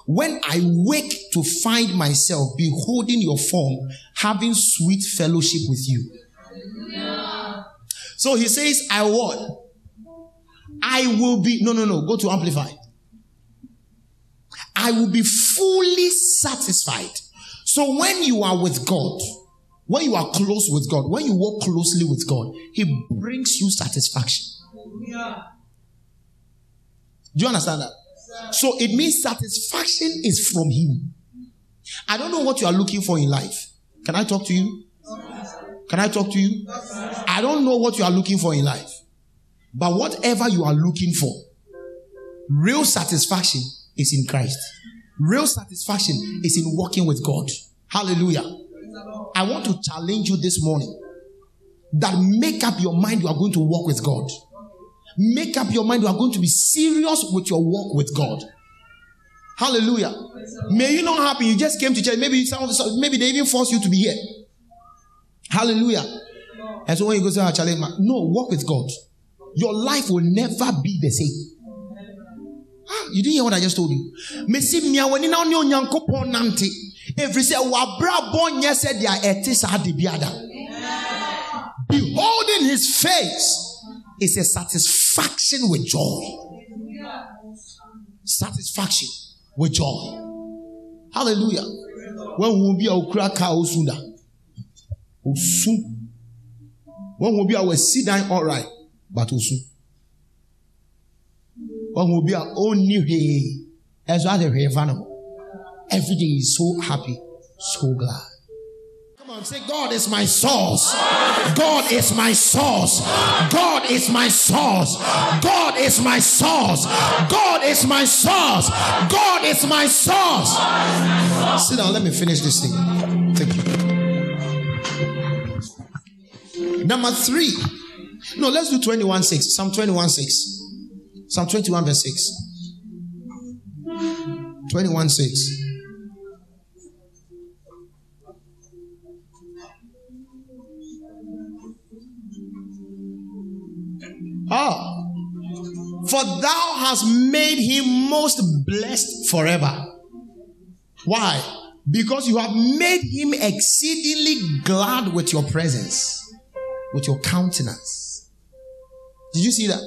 when I wake to find myself beholding your form, having sweet fellowship with you. So he says, I what? I will be, no, no, no, go to amplify. I will be fully satisfied. So when you are with God, when you are close with God, when you walk closely with God, He brings you satisfaction. Do you understand that? So it means satisfaction is from Him. I don't know what you are looking for in life. Can I talk to you? Can I talk to you? I don't know what you are looking for in life. But whatever you are looking for, real satisfaction is in Christ. Real satisfaction is in walking with God. Hallelujah. I want to challenge you this morning that make up your mind you are going to walk with God. Make up your mind you are going to be serious with your walk with God. Hallelujah. May you not happen. You just came to church. Maybe some, maybe they even force you to be here. Hallelujah. And so when you go to our challenge, no, walk with God. Your life will never be the same. Ah, you didn't hear what I just told you. Mesi mia wani na oni onyankopon nante. Every say wabra bon said dia ete sa biada. Beholding his face is a satisfaction with joy. Satisfaction with joy. Hallelujah. When we be a okra ka osunda. Osu. When we be a we sit down all right, but osu. When we be a only he as well the revenue. Every day is so happy, so glad. Come on, say, God is my source. God is my source. God is my source. God is my source. God is my source. God is my source. Sit down, let me finish this thing. Thank you. Number three. No, let's do 21 6. Psalm 21 6. Psalm 21 verse 6. 21 6. Ah. For thou hast made him most blessed forever. Why? Because you have made him exceedingly glad with your presence, with your countenance. Did you see that?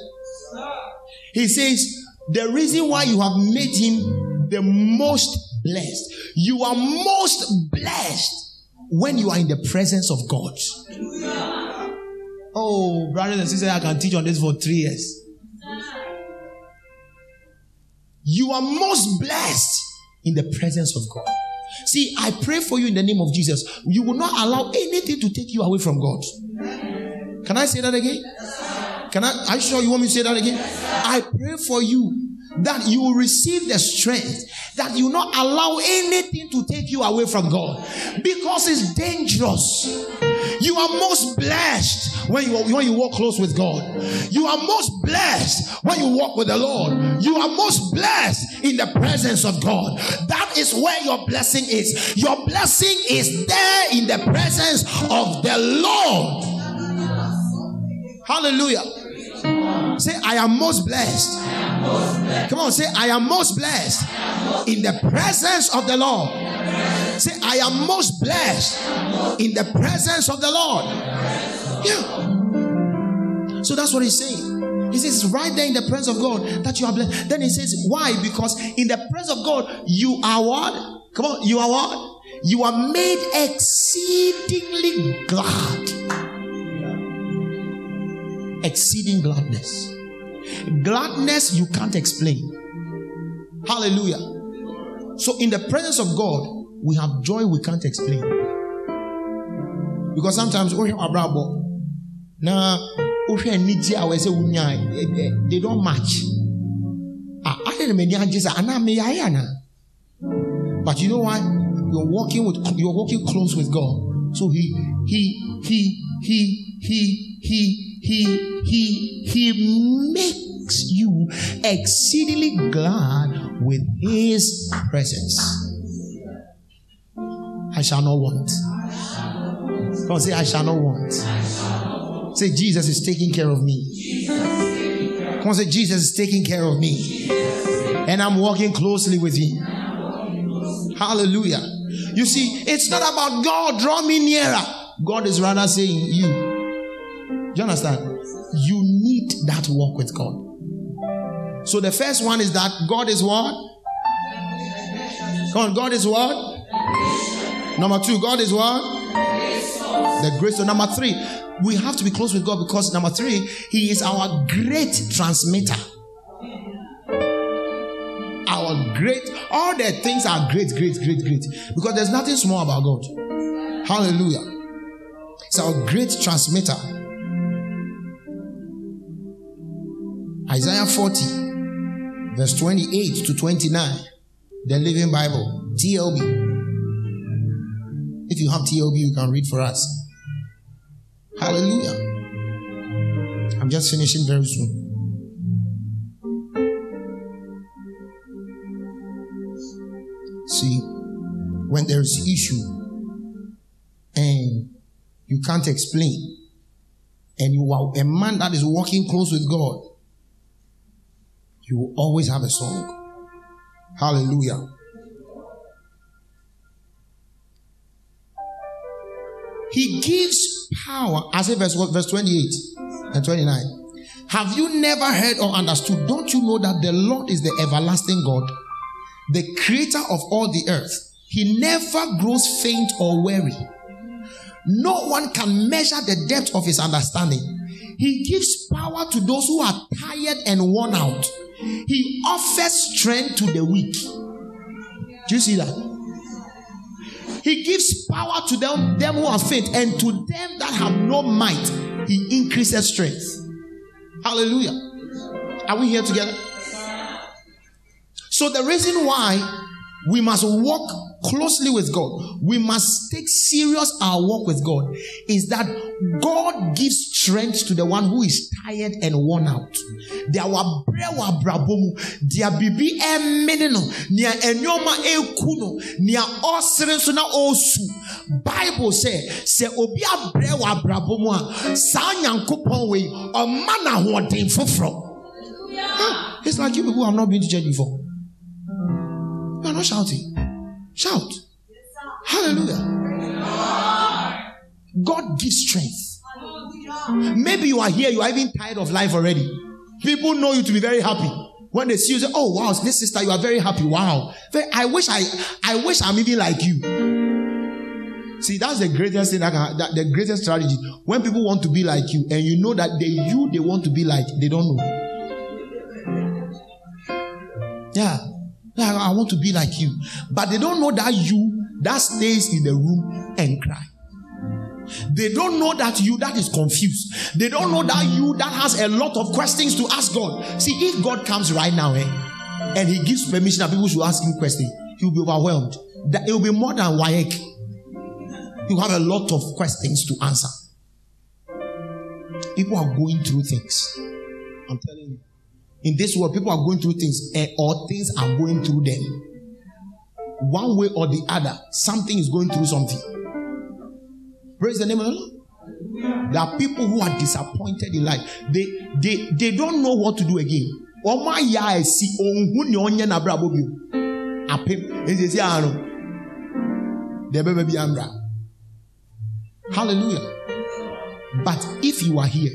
He says, the reason why you have made him the most blessed, you are most blessed when you are in the presence of God. Oh, brothers and sisters, I can teach on this for three years. You are most blessed in the presence of God. See, I pray for you in the name of Jesus. You will not allow anything to take you away from God. Can I say that again? Can I? Are you sure you want me to say that again? I pray for you that you will receive the strength that you not allow anything to take you away from God because it's dangerous. You are most blessed when you when you walk close with God. You are most blessed when you walk with the Lord. You are most blessed in the presence of God. That is where your blessing is. Your blessing is there in the presence of the Lord. Hallelujah. Say, I am most blessed. Come on, say, I am most blessed in the presence of the Lord. Say, I am most blessed in the presence of the Lord. Yeah. So that's what he's saying. He says, right there in the presence of God that you are blessed. Then he says, why? Because in the presence of God, you are what? Come on, you are what? You are made exceedingly glad exceeding gladness. Gladness you can't explain. Hallelujah. So, in the presence of God, we have joy we can't explain. Because sometimes we are brabo. Now, they don't match. Ah, But you know what? You're walking with you're walking close with God. So he he he he he he he he he makes you exceedingly glad with his presence. I shall not want. Come say, I shall not want. Say, Jesus is taking care of me. Come on, say, Jesus is taking care of me. And I'm walking closely with him. Hallelujah. You see, it's not about God, draw me nearer. God is rather saying, You. Do you understand? You need that walk with God. So the first one is that God is what? Come on, God is what? Number two, God is what? The grace. So number three, we have to be close with God because number three, He is our great transmitter. Our great, all the things are great, great, great, great. Because there's nothing small about God. Hallelujah. It's our great transmitter. Isaiah 40, verse 28 to 29, the Living Bible, TLB. If you have TLB, you can read for us. Hallelujah. I'm just finishing very soon. See, when there's issue and you can't explain, and you are a man that is walking close with God, you will always have a song. Hallelujah. He gives power. as say verse, verse 28 and 29. Have you never heard or understood? Don't you know that the Lord is the everlasting God, the creator of all the earth? He never grows faint or weary. No one can measure the depth of his understanding. He gives power to those who are tired and worn out. He offers strength to the weak. Do you see that? He gives power to them, them who are faint, and to them that have no might, he increases strength. Hallelujah. Are we here together? So the reason why we must walk closely with God, we must take serious our walk with God, is that God gives strength to the one who is tired and worn out. There were brewa brabomu, dia bibi emene no, nia enyoma ekuno, nia osere so na osu. Bible say, se obi abrewa brabomu a, sa nyankopon we, o mana hoden foforo. It's like you people who have not been to church before. Are not shouting. Shout. Hallelujah. God gives strength. Maybe you are here, you are even tired of life already. People know you to be very happy. When they see you, say, "Oh wow, this sister, you are very happy. Wow, I wish I, I wish I'm even like you." See, that's the greatest thing. That can, that, the greatest strategy. When people want to be like you, and you know that they you they want to be like, they don't know. Yeah. I want to be like you. But they don't know that you that stays in the room and cry. They don't know that you that is confused. They don't know that you that has a lot of questions to ask God. See, if God comes right now eh, and He gives permission that people should ask Him questions, He will be overwhelmed. That it will be more than WAEC. You have a lot of questions to answer. People are going through things. I'm telling you. In this world, people are going through things, eh, or things are going through them. One way or the other, something is going through something. Praise the name of the Lord. There are people who are disappointed in life. They they they don't know what to do again. Ọmọ ayé esi ohun ni onye na abúlé abóbi o. Apim bebi ambra. Hallelujah. But if you are here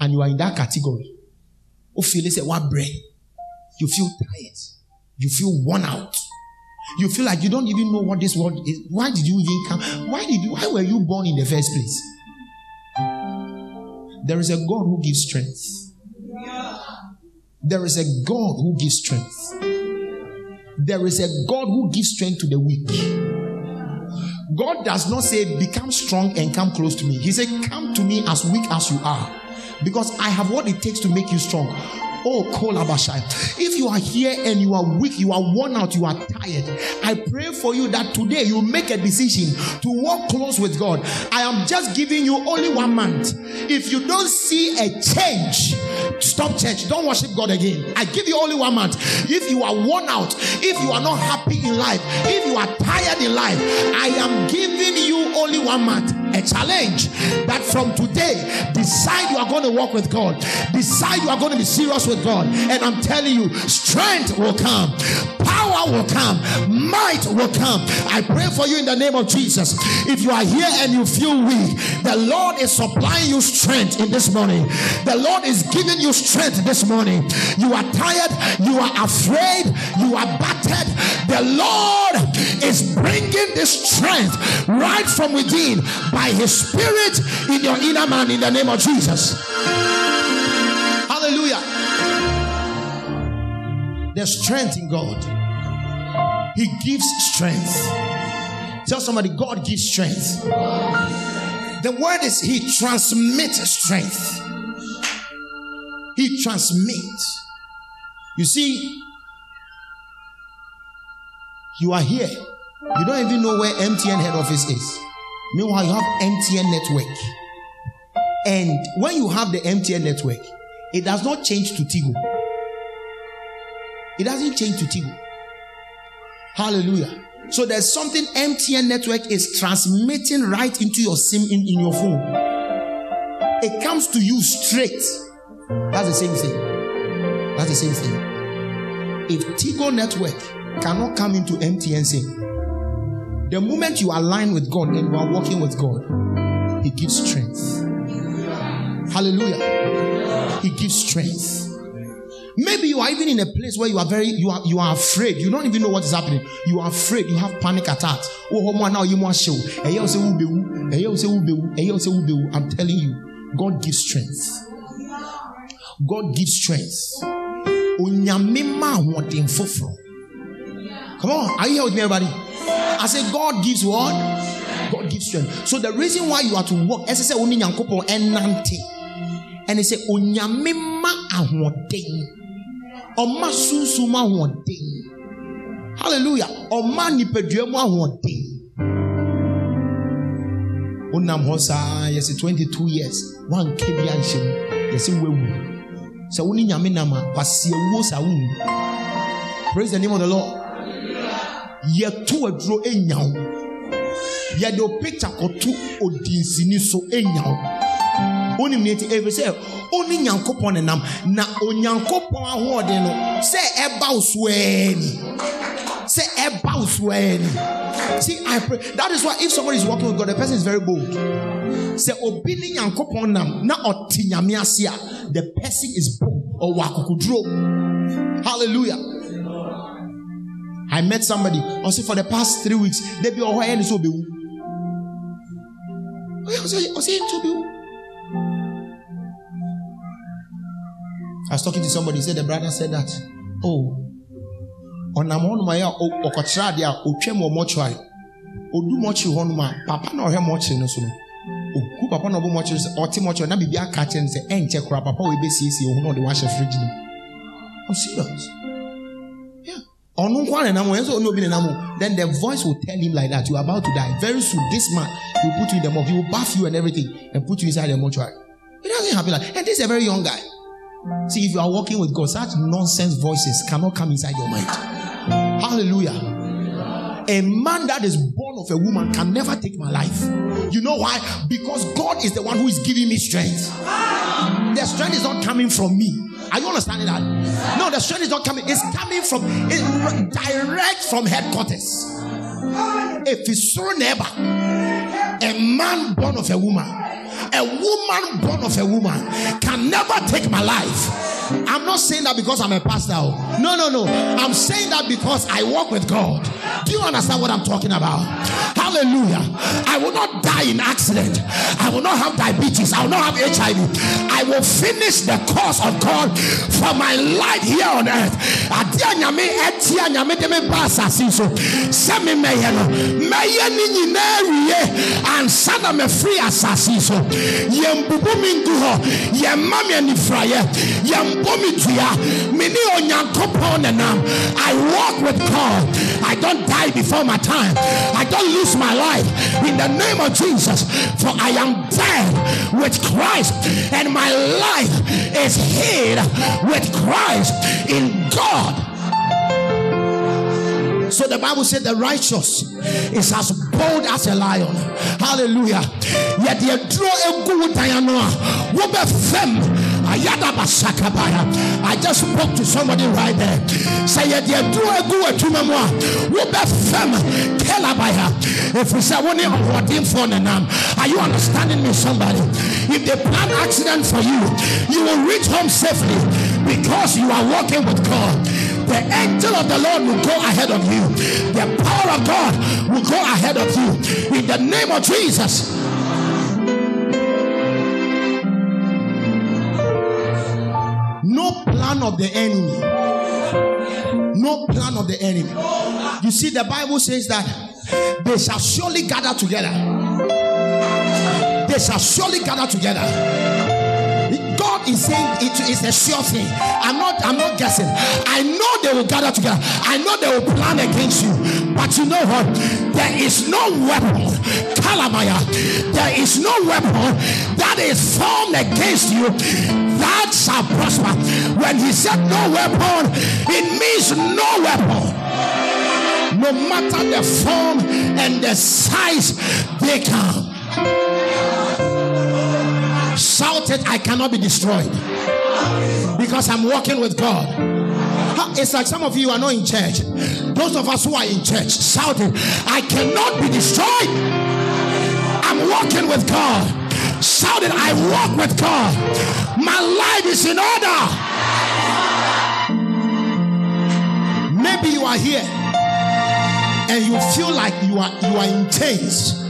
and you are in that category, who feel say what bread. You feel tired. You feel worn out. You feel like you don't even know what this world is. Why did you even come? Why did you why were you born in the first place? There is a god who gives strength. There is a god who gives strength. There is a God who gives strength to the weak. God does not say, Become strong and come close to me. He said, Come to me as weak as you are, because I have what it takes to make you strong. Oh, Kolabashai. If you are here and you are weak, you are worn out, you are tired, I pray for you that today you make a decision to walk close with God. I am just giving you only one month. If you don't see a change, stop church. Don't worship God again. I give you only one month. If you are worn out, if you are not happy in life, if you are tired in life, I am giving you only one month. A challenge that from today, decide you are going to walk with God. Decide you are going to be serious with God. And I'm telling you, strength will come, power will come, might will come. I pray for you in the name of Jesus. If you are here and you feel weak, the Lord is supplying you strength in this morning. The Lord is giving you strength this morning. You are tired, you are afraid, you are battered. The Lord is bringing this strength right from within by His Spirit in your inner man in the name of Jesus. Hallelujah. There's strength in God. He gives strength. Tell somebody, God gives strength. The word is He transmits strength. He transmits. You see, you are here. You don't even know where MTN head office is. Meanwhile, you have MTN network. And when you have the MTN network, it does not change to Tigo. It doesn't change to Tigo. Hallelujah. So there's something MTN network is transmitting right into your SIM in, in your phone. It comes to you straight. That's the same thing. That's the same thing. If Tigo network cannot come into MTN SIM, the moment you align with God and you are working with God, He gives strength. Hallelujah. He gives strength. Maybe you are even in a place where you are very you are you are afraid. You don't even know what is happening. You are afraid. You have panic attacks. Oh, oh now you must show. I'm telling you, God gives strength. God gives strength. Come on, are you here with me, everybody? I say God gives what? God gives strength. So the reason why you are to walk, as I say, only and onyame ma ahoden, ɔma sunsun mu ahoden, hallelujah, ɔma nipadua mu ahoden. Onam hɔ saa yɛsɛ twenty two years. One bi anhyɛ mu yɛsɛ wewu. Sɛ wo ne nyame nam a wasi ewuo saa wo praise the name of the lord. Yɛto aduro enya wo. Yɛde o picture kɔto odinsini so enya wo onim ne ti ebi sɛ oni nyankopɔn nenam na onyankopɔn ahoɔden no sɛ ɛba wo so ɛɛni sɛ ɛba wo so ɛɛni. See, I pray. That is why if somebody is working with God, the person is very bold. Say, obi ni nyankopɔn nam na ɔte nyame ase a, the person is bold. Ɔwɔ akokoduro. Hallelujah. I met somebody. Also for the past three weeks, they be all and so be. I was talking to somebody. He said the brother said that. Oh, ɔnam a yɛ ɔkɔkyerɛ adeɛ a ɔtwam wɔ mɔkyerɛ odu mɔkyerɛ hɔnom a papa na ɔhwɛ mɔkyerɛ no so no oku papa na ɔbɔ mɔkyerɛ sɛ ɔte mɔkyerɛ na biribi aka kyerɛ no sɛ ɛnkyɛ kora papa wɔ ebesiesie ohun na ɔde wahyɛ fridge no I'm serious then the voice will tell him like that you are about to die very soon this man will put you in the morgue he will bath you and everything and put you inside the mortuary it doesn't happen like and this is a very young guy see if you are walking with God such nonsense voices cannot come inside your mind. Hallelujah. A man that is born of a woman can never take my life. You know why? Because God is the one who is giving me strength. The strength is not coming from me. Are you understanding that? No, the strength is not coming. It's coming from it's direct from headquarters. If it's so never, a man born of a woman, a woman born of a woman can never take my life I'm not saying that because I'm a pastor. oh. No, no, no. I'm saying that because I walk with God. Do you understand what I'm talking about? Hallelujah. I will not die in accident. I will not have diabetes. I will not have HIV. I will finish the course of God for my life here on earth. De me. Yɛmma me anifraeɛ. Yɛmbɔ me I walk with God. I don't die before my time. I don't lose my life in the name of Jesus. For I am dead with Christ, and my life is hid with Christ in God. So the Bible said the righteous is as bold as a lion. Hallelujah. Yet the draw a good Diana. Wobe fem. I just spoke to somebody right there. Say yet the draw a good tumamwa. Wobe fem. Kelabaya. If we say one awarding for the name, are you understanding me, somebody? If they plan accident for you, you will reach home safely because you are walking with God. The angel of the Lord will go ahead of you. The power of God will go ahead of you. In the name of Jesus. Plan of the enemy. No plan of the enemy. You see, the Bible says that they shall surely gather together. They shall surely gather together. God is saying it is a sure thing. I'm not, I'm not guessing. I know they will gather together. I know they will plan against you. But you know what? There is no weapon. There is no weapon that is formed against you that shall prosper. When he said no weapon, it means no weapon. No matter the form and the size they come. Shout it, I cannot be destroyed. Because I'm walking with God. It's like some of you are not in church. Those of us who are in church, shout it, I cannot be destroyed. Walking with God. Shout it, I walk with God. My life is in order. Maybe you are here and you feel like you are you are in chains.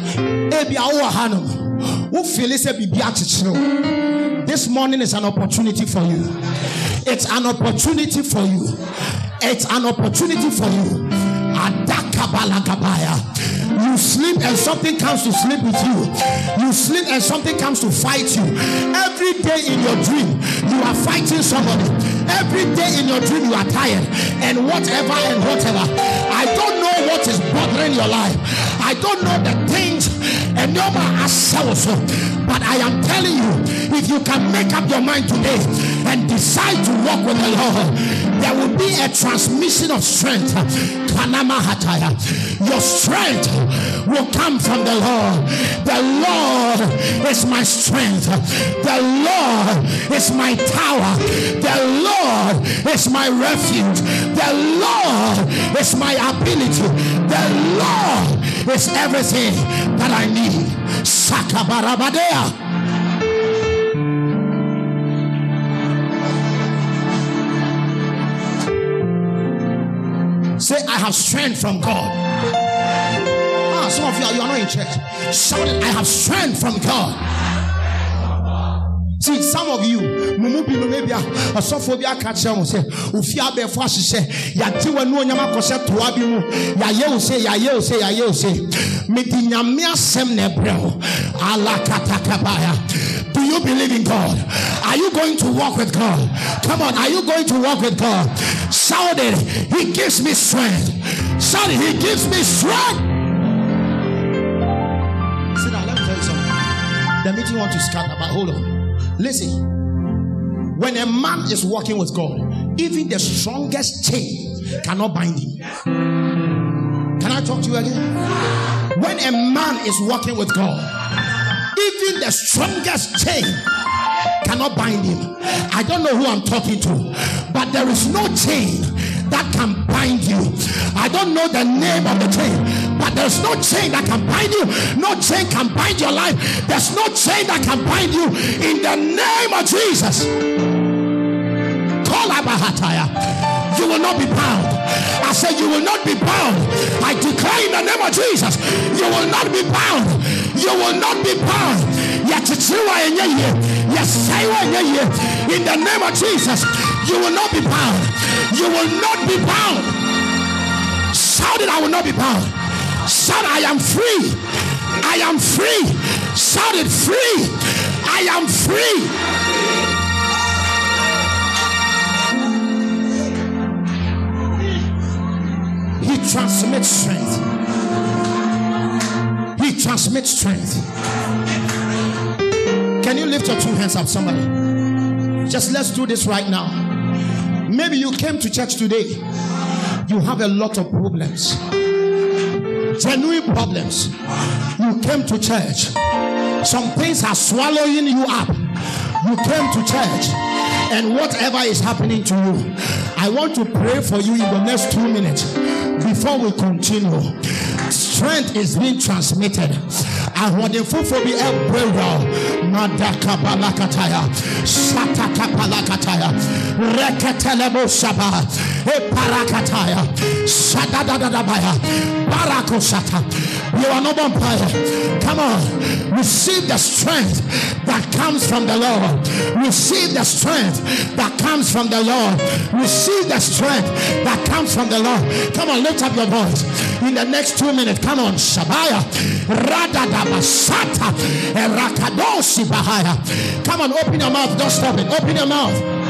This morning is an opportunity for you. It's an opportunity for you. It's an opportunity for you. You sleep and something comes to sleep with you. You sleep and something comes to fight you. Every day in your dream, you are fighting somebody. Every day in your dream, you are tired. And whatever and whatever. I don't know what is bothering your life. I don't know the But I am telling you, if you can make up your mind today and decide to walk with the Lord, there will be a transmission of strength. Kanama hataya. Your strength will come from the Lord. The Lord is my strength. The Lord is my tower. The Lord is my refuge. The Lord is my ability. The Lord is everything that I need. Sakabarabadea. Say, I have strength from God. Ah, some of you are, you are not in church. Shout I have strength from God. See, some of you, mumu bi no maybe asɔfo bi aka kyerɛ mo sɛ ofi abɛɛfo ahyehyɛ yagye w'anu onyam akɔhyɛ toa bi mu yayɛ wo se yayɛ wo se yayɛ wo se mede nyame asɛm na ɛbrɛ wo alakatakabaya do you believe in God? Are you going to walk with God? Come on, are you going to walk with God? Shout it, He gives me strength. Shout it, He gives me strength. See now, let me tell you something. The meeting want to scatter, but hold on. Listen, when a man is walking with God, even the strongest chain cannot bind him. Can I talk to you again? When a man is walking with God, even the strongest chain cannot bind him. I don't know who I'm talking to, but there is no chain that can bind you. I don't know the name of the chain, but there's no chain that can bind you. No chain can bind your life. There's no chain that can bind you in the name of Jesus. You will not be bound. I said, You will not be bound. I declare in the name of Jesus, you will not be bound. You will not be bound. In the name of Jesus, you will not be bound. You will not be bound. Shout it, I will not be bound. Shout, I am free. I am free. Shout it, free. I am free. He transmits strength. He transmits strength. Can you lift your two hands up, somebody? Just let's do this right now. Maybe you came to church today. You have a lot of problems, genuine problems. You came to church. Some things are swallowing you up. You came to church, and whatever is happening to you, I want to pray for you in the next two minutes before we continue. Strength is being transmitted ahoɔdenfofo bi ɛbrɛ wura madaka balakataya sataka balakataya rɛkɛtɛlɛmo saba eparakataya. Sadadadadabaya barako sata you are not on come on. Receive the strength that comes from the lord. Receive the strength that comes from the lord. Receive the strength that comes from the lord. Come on lift up your voice. In the next two minutes come on shabaya. Bahaya come on open your mouth. Don't stop it. Open your mouth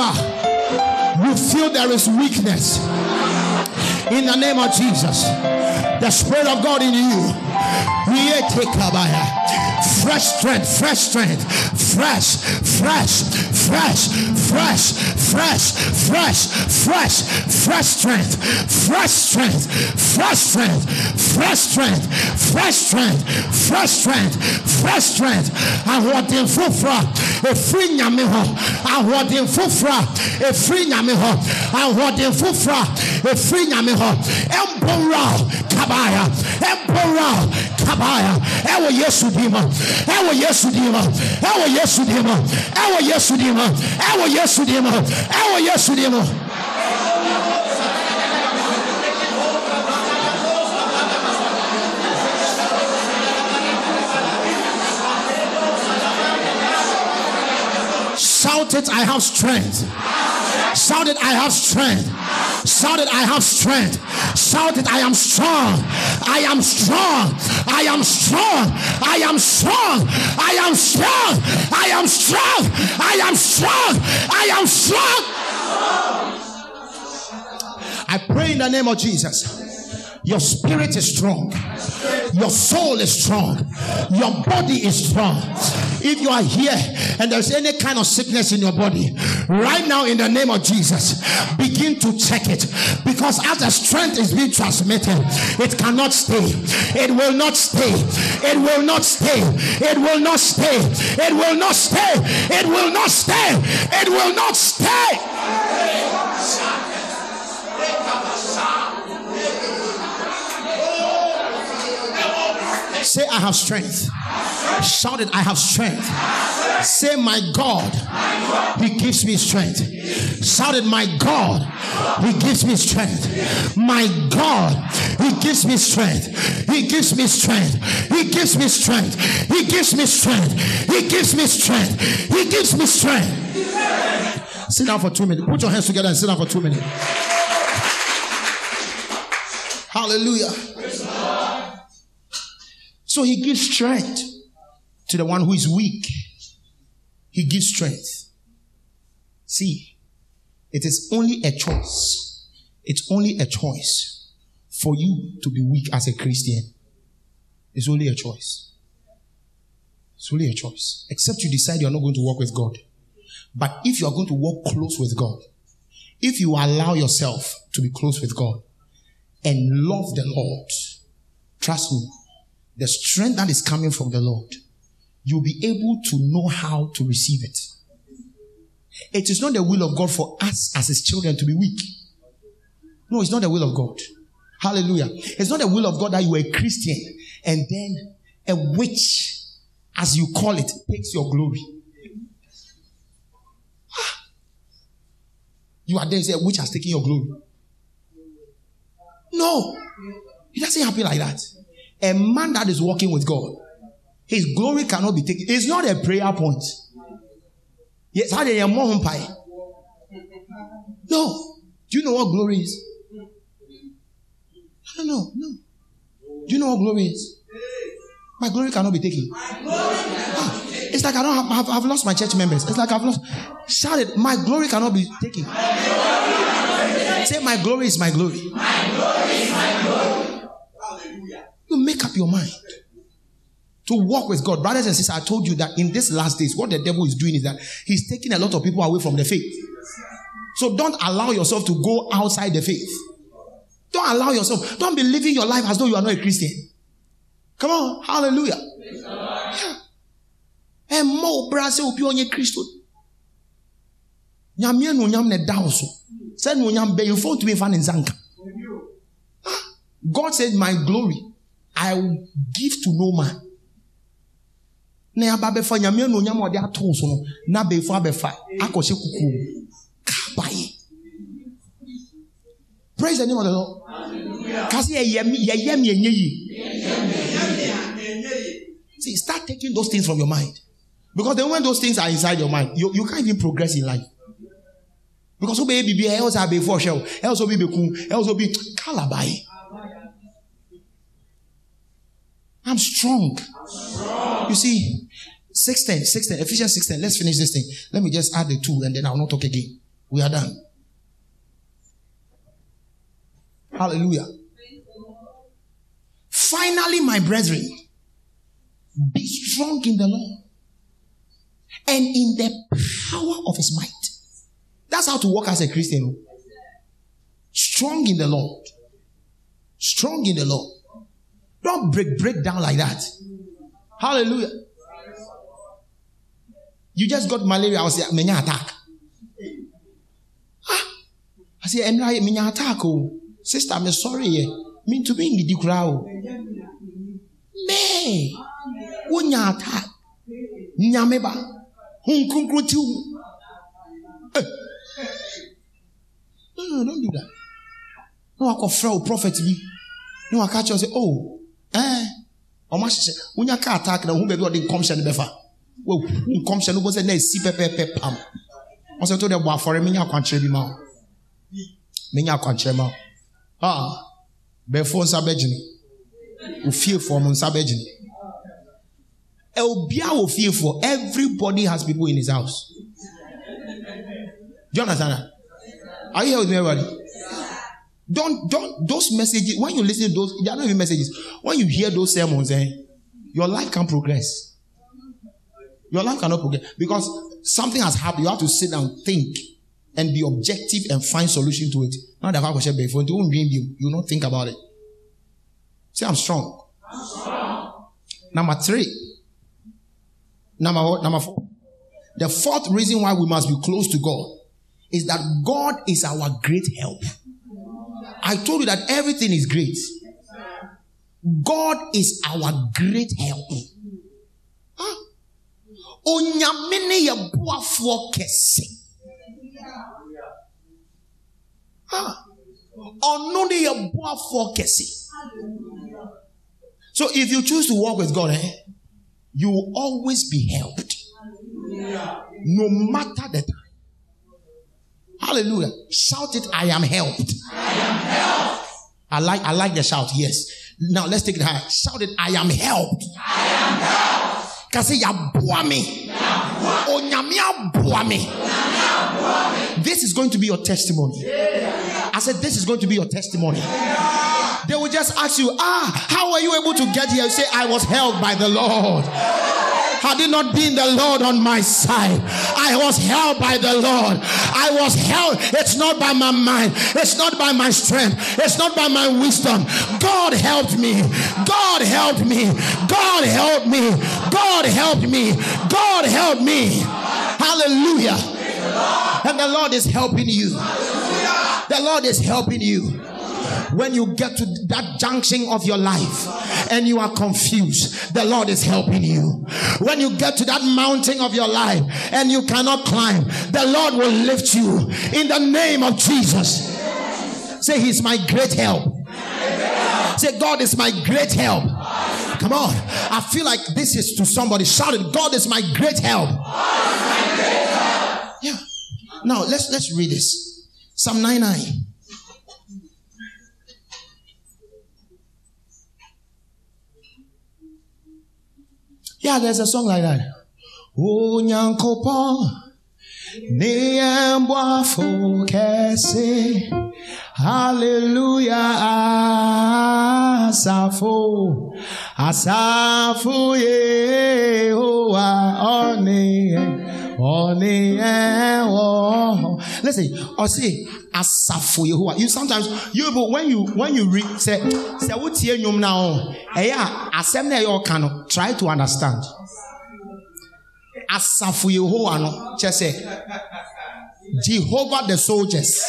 wherever you feel there is weakness in the name of Jesus. The Spirit of God in you. Fresh strength, fresh strength, fresh, fresh, fresh, fresh, fresh, fresh, fresh, fresh strength, fresh strength, fresh strength, fresh strength, fresh strength, fresh strength, fresh strength. Ahoɔden foforɔ efiri nyame hɔ. Ahoɔden foforɔ efiri nyame hɔ. Ahoɔden foforɔ efiri nyame hɔ. Ɛmpɔwura kabaya. Ɛmpɔwura Shout it, I have strength. Shout it, I have strength. Shout it, I have strength. Shout it, I am strong. I am strong. I am strong. I am strong. I am strong. I am strong. I am strong. I am strong. I pray in the name of Jesus. Your spirit is strong. Your soul is strong. Your body is strong. If you are here and there's any kind of sickness in your body, right now in the name of Jesus, begin to check it. Because as the strength is being transmitted, it cannot stay. It will not stay. It will not stay. It will not stay. It will not stay. It will not stay. It will not stay. Say, I have strength. Shout it, I have strength. Say, my God, He gives me strength. Shout it, my God, He gives me strength. My God, He gives me strength. He gives me strength. He gives me strength. He gives me strength. He gives me strength. He gives me strength. Sit down for two minutes. Put your hands together and sit down for two minutes. Hallelujah. So he gives strength to the one who is weak. He gives strength. See, it is only a choice. It's only a choice for you to be weak as a Christian. It's only a choice. It's only a choice. Except you decide you're not going to walk with God. But if you are going to walk close with God, if you allow yourself to be close with God and love the Lord, trust me, the strength that is coming from the Lord, you'll be able to know how to receive it. It is not the will of God for us as his children to be weak. No, it's not the will of God. Hallelujah. It's not the will of God that you are a Christian and then a witch, as you call it, takes your glory. Ah. You are there and say, a witch has taken your glory. No, it doesn't happen like that. A man that is walking with God, his glory cannot be taken. It's not a prayer point. Yes, how they are more. No. Do you know what glory is? No, no, no. Do you know what glory is? My glory cannot be taken. Ah, it's like I don't have, I've, I've lost my church members. It's like I've lost. Shout it. My glory cannot be taken. Say, my glory is my glory. My glory is my glory. You make up your mind to walk with God. Brothers and sisters, I told you that in these last days, what the devil is doing is that he's taking a lot of people away from the faith. So don't allow yourself to go outside the faith. Don't allow yourself. Don't be living your life as though you are not a Christian. Come on. Hallelujah. Yeah. Eh, and more brase obi onye Christo. Nyame no nyam ne da so. Say no nyam be you to be fan in zanka. Ah, God said my glory I will give to no man. Na ya ba befa nyame no nyam ode ato so no na befo abefa akɔhyɛ kukuo. Kabaye. Praise the name of the Lord. Kasi yɛyɛ mi enye yi. See, start taking those things from your mind. Because then when those things are inside your mind, you, you can't even progress in life. Because so baby be else have before show, else be beku, else be [TSK] kalabai. I'm strong. You see, 16, 16, Ephesians 16. Let's finish this thing. Let me just add the two and then I'll not talk again. We are done. Hallelujah. Finally, my brethren, be strong in the Lord and in the power of his might. That's how to walk as a Christian. Strong in the Lord. Strong in the Lord. Don't break break down like that. Hallelujah. You just got malaria. I was say, many attack. Ah, I say, and many attack. Oh, sister, I'm sorry. Me to be in the crowd. Me, wonya attack. Nyameba. Hun kunkru tiu. Eh. No, no, don't do that. No, I could throw prophet me. No, I catch you and say, oh, eh. ɔmo ahyehyɛ wonya car attack na ohun baabi ɔde nkɔmhyɛ no bɛfa wo nkɔmhyɛ no bɔ sɛ na pam. Ɔsɛ to de bɔ afɔre menya akwankyerɛ bi ma menya akwankyerɛ ma o ah bɛɛfo nsa bɛgyene ofiefoɔ mo nsa bɛgyene obia ofiefoɔ everybody has people in his house. Do you understand are you here with me everybody. Don't, don't, those messages, when you listen to those, they are not even messages. When you hear those sermons, eh, your life can progress. Your life cannot progress because something has happened. You have to sit down, think, and be objective and find solution to it. Not that I question before you won't dream you. You don't think about it. Say, I'm strong. Strong. Number three. Number what? Number four. The fourth reason why we must be close to God is that God is our great help. I told you that everything is great. God is our great help. Kɛse. So if you choose to walk with God, eh, you will always be helped. No matter the time. Hallelujah. Shout it, I am helped. I am helped. I like I like the shout, yes. Now let's take it higher. Shout it, I am helped. I am helped. Kasi ya me. me. This is going to be your testimony. I said, This is going to be your testimony. They will just ask you, Ah, how are you able to get here? You say, I was held by the Lord. Had it not been the Lord on my side, I was held by the Lord. I was held. It's not by my mind. It's not by my strength. It's not by my wisdom. God helped me. God helped me. God helped me. God helped me. God helped me. Hallelujah. And the Lord is helping you. The Lord is helping you when you get to that junction of your life and you are confused, the Lord is helping you. When you get to that mountain of your life and you cannot climb, the Lord will lift you in the name of Jesus. Say, He's my great help. Say, God is my great help. Come on. I feel like this is to somebody. Shout it. God is my great help. Yeah. Now let's let's read this. Psalm 99. Yeah, there's a song like that. Oh, nyankopo, niambwafo kese, hallelujah, asafo, asafo yehowa, oni, oh. Listen, I say, asafo yehowa. You sometimes, you, but when you, when you read, say, say, what's here, nyom now, eh, yeah, asem na yo kano, try to understand. Asafo yehowa no, just say Jehovah the soldiers.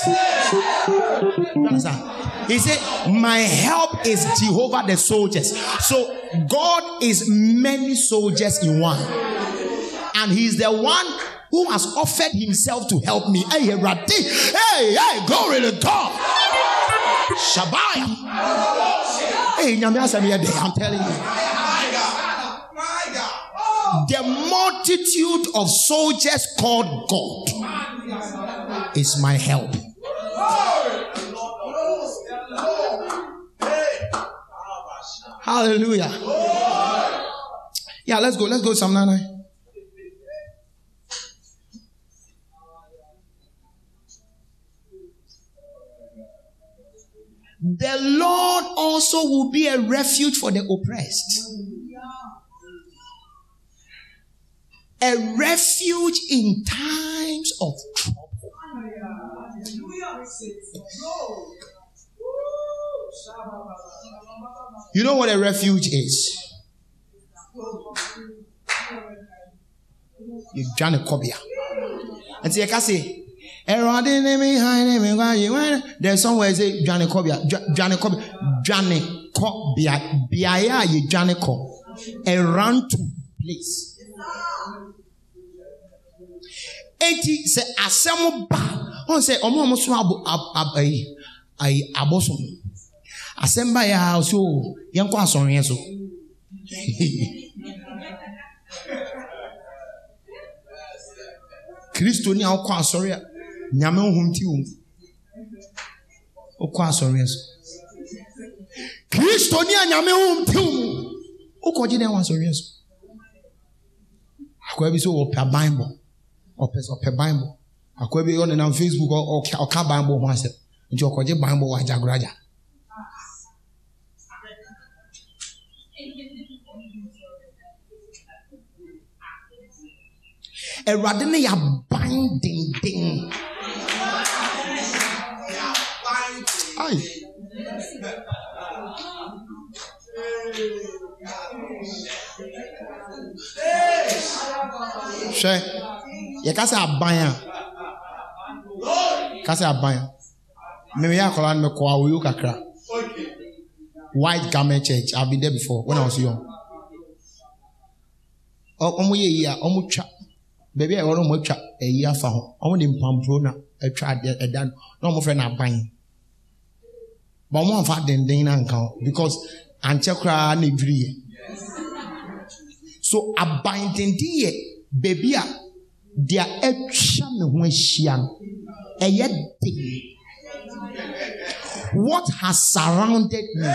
You understand? He said, My help is Jehovah the soldiers. So God is many soldiers in one. And He's the one who has offered Himself to help me. Hey, hey, hey, glory to God. Shabaya. Hey, I'm telling you. The multitude of soldiers called God is my help. Hallelujah. Yeah, let's go. Let's go, Psalm 99. The Lord also will be a refuge for the oppressed. A refuge in times of trouble. You know what a refuge is? You dwane kɔbea nti yɛka se ɛwurade ne me han ne me nkwa yi wɛn there's somewhere say dwane kɔbea Dwa- dwane kɔbea dwane kɔbea beaeɛ a yɛ dwane kɔ a run to place. Eti sɛ asɛm ba. Ɔn sɛ ɔmo a ɔmo so abo ab ab ayi ayi abosom asɛm ba yɛ [LAUGHS] a ɔsɛ o yɛn kɔ asɔreɛ so kristoni a ɔkɔ asɔre a nyame ohun ti o ɔkɔ asɔreɛ so. Kristoni a nyame ohun ti o ɔkɔ gye dɛn wɔ asɔreɛ so. Akɔyɛ bi sɛ ɔpɛ bible. Ɔpɛ sɛ ɔpɛ bible akɔyɛ bi ɔnenam facebook ɔka bible ho asɛm nti ɔkɔgye bible wɔ agyagoraja awurade ne yɛ aban denden. Ai. hwɛ yɛka sɛ aban a. Ka sɛ aban a. Memeyɛ akɔla no mekɔ awoyo kakra. White garment church. I've been there before when i was young. Ɔmo yɛ yi a ɔmo twa. Baabi a ɛwɔ no ɔmo atwa ɛyi afa ho ɔmo de mpampuro na atwa ɛda no na ɔmo fɛ no aban. Ba ɔmo amfa denden na nka because ankyɛ koraa na so aban denden yɛ baabi a deɛ atwa ah, me ho ahyia what has surrounded me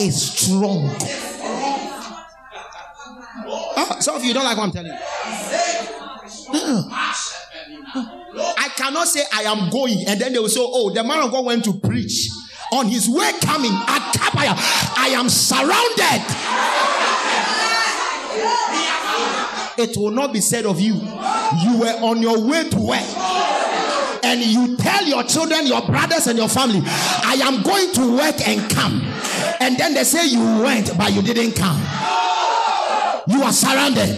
is strong. Ah, some of you don't like what I'm telling you. Ah. Ah. I cannot say I am going, and then they will say, Oh, the man of God went to preach. On his way coming at Kabaya, I am surrounded. It will not be said of you. You were on your way to where? And you tell your children, your brothers, and your family, I am going to work and come. And then they say you went, but you didn't come. You are surrounded.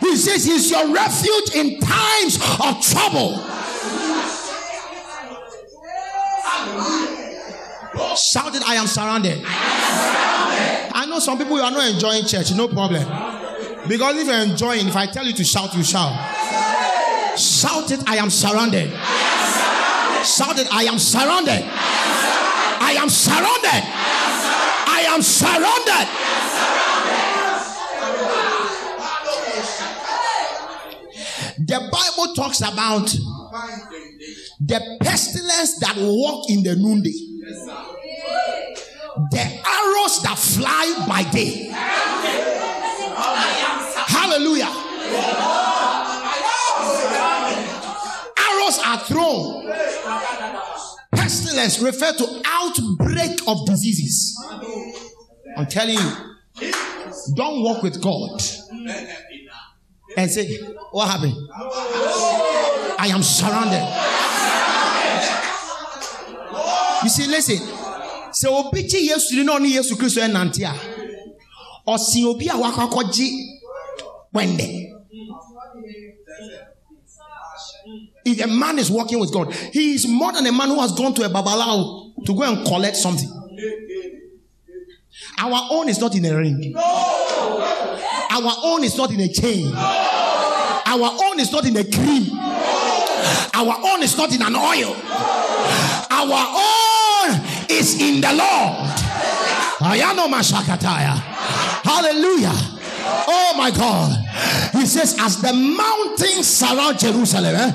He says he's your refuge in times of trouble. Shout it, I am surrounded. I know some people you are not enjoying church, no problem. Because if you're enjoying, if I tell you to shout, you shout. Shout it, I am surrounded. Shout it, I am surrounded. I am surrounded. I am surrounded. The Bible talks about the pestilence that walk in the noonday, the arrows that fly by day. Hallelujah. Arrows are thrown. Pestilence refer to outbreak of diseases. I'm telling you, don't walk with God and say, What happened? I am surrounded. You see, listen. sɛ obi gye yesu ni na ɔne yesu kristo ɛnante a? Ɔsi obi a wakɔ akɔgye wɛndɛ if a man is walking with god he is more than a man who has gone to a babalawo to go and collect something. Our own is not in a ring. Our own is not in a chain. Our own is not in a cream. Our own is not in an oil. Our own is in the Lord. Mashakataya. Hallelujah. Oh my God. He says, as the mountains surround Jerusalem, eh,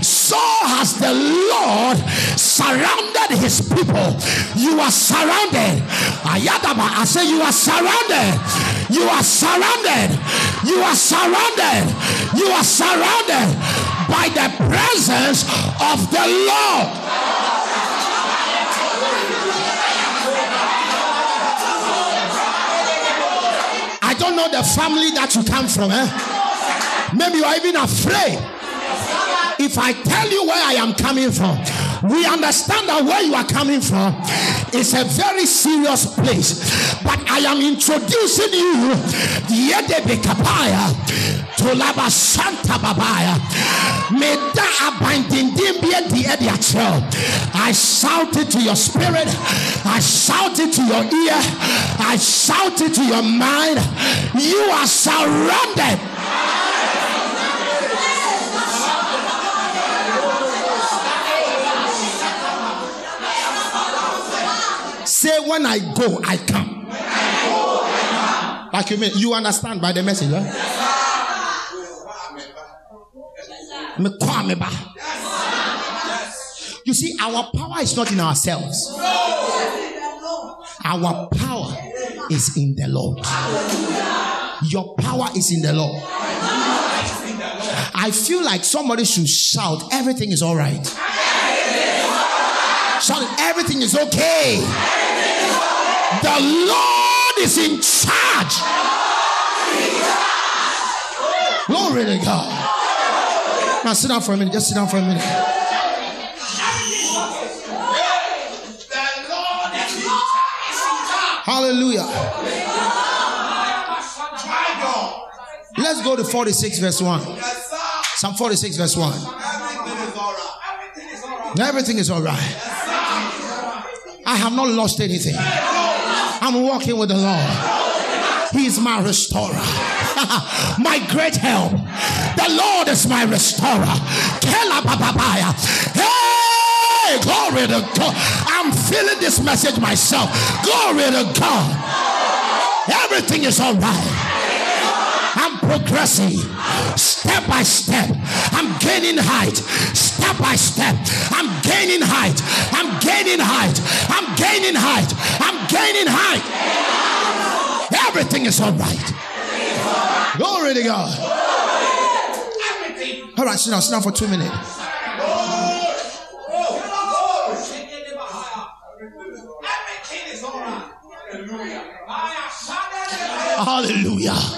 so has the Lord surrounded his people. You are surrounded. I say, you are surrounded. You are surrounded. You are surrounded. You are surrounded by the presence of the Lord. Don't know the family that you come from. Eh? Maybe you are even afraid. If I tell you where I am coming from, we understand that where you are coming from is a very serious place. But I am introducing you to Laba Santa Babaya. Meda abandindimbia di ediachel. I shout it to your spirit. I shout it to your ear. I shout it to your mind. You are surrounded. Say when I go, I come. Like you mean, you understand by the message, me ba. You see, our power is not in ourselves. Our power is in the Lord. Your power is in the Lord. I feel like somebody should shout, everything is all right. Shout, it, everything is okay. The Lord is in charge. Glory to God. Now sit down for a minute. Just sit down for a minute. Hallelujah. Let's go to 46 verse 1. Psalm 46 verse 1. Everything is all right. I have not lost anything. I'm walking with the Lord. He is my restorer, [LAUGHS] my great help. The Lord is my restorer. Hey, glory to God. I'm feeling this message myself. Glory to God. Everything is all right. I'm progressing step by step. I'm gaining height step by step. Gaining height. I'm gaining height. I'm gaining height. I'm gaining height. Everything is all right. Glory to God. All right, sit down, sit down for two minutes. Hallelujah.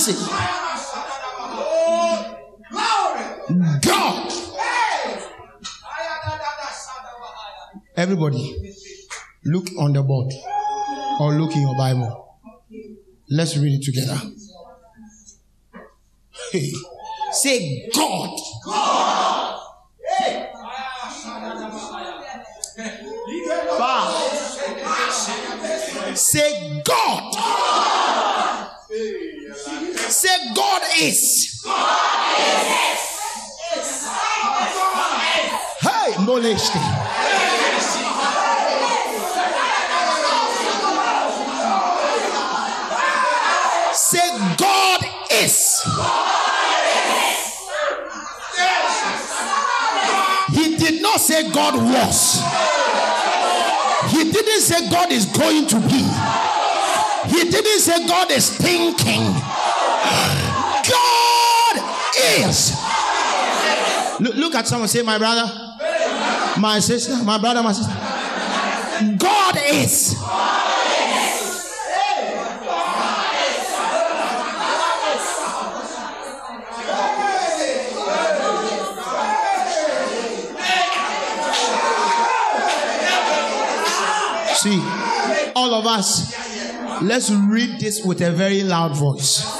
Listen. God Everybody, look on the board or look in your Bible. Let's read it together. Hey. Say God. Five. Say God. Say God is. Hey. Say God is. He did not say God was. He didn't say God is going to be. He didn't say God is thinking. God is. Look, look at someone say, My brother, my sister, my brother, my sister. God is. See, all of us, let's read this with a very loud voice.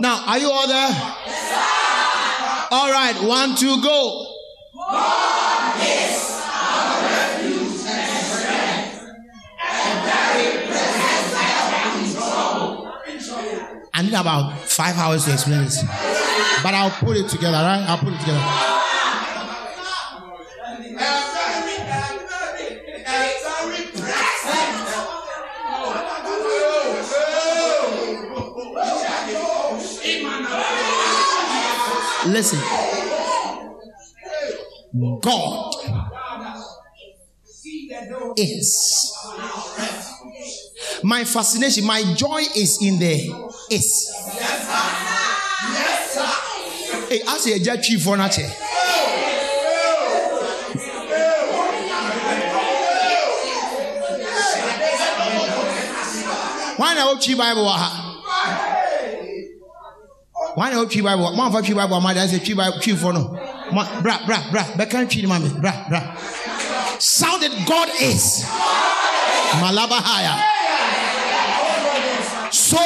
Now, are you all there? All right, one, two, go. I need about five hours to explain this. But I'll put it together, right? I'll put it together. Listen. God is. My fascination, my joy is in the is. Hey, I say, a chief for nothing. Why not Bible? Ha? Why not Chi Bible? One for Chi Bible, my dad said Chi Bible, Chi for no. Bra, bra, bra, Bekan Chi, mommy, bra, bra. sound Sounded God is. Malabahaya. So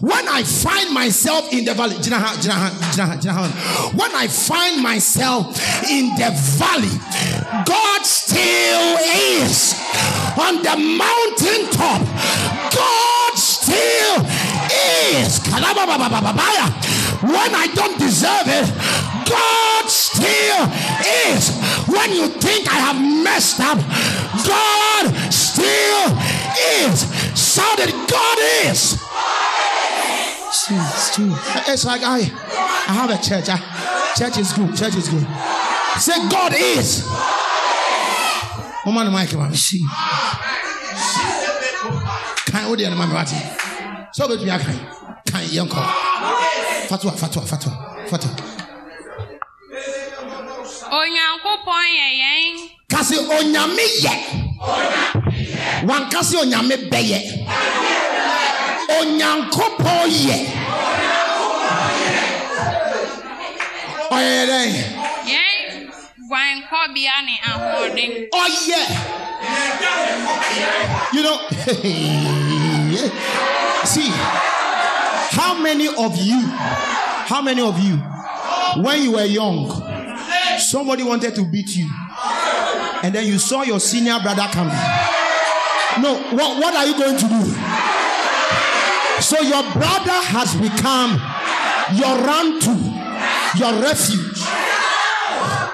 when I find myself in the valley, Jinaha, Jinaha, Jinaha, Jinaha, when I find myself in the valley, God still is on the mountain top. God still is. Kalabababababaya. When I don't deserve it, God still is. When you think I have messed up, God still is. Sounded God is. It's. It's like I, I have a church. I, church is good. Church is good. Say God is. Woman, the mic, man. See. Can hold the other man, right? So, but we are kind. Kind, young call. Fatwa, fatwa, fatwa, fatwa. onyankopɔn yɛ yɛn Kasi onyame yɛ. Wankasi onyame bɛyɛ. Onyankopɔn yɛ. Ɔyɛ dɛn? yɛn guankɔbea ne ahoɔden Ɔyɛ. You know, [LAUGHS] see, how many of you, how many of you, when you were young, somebody wanted to beat you, and then you saw your senior brother coming? No, what, what are you going to do? So your brother has become your run to, your refuge.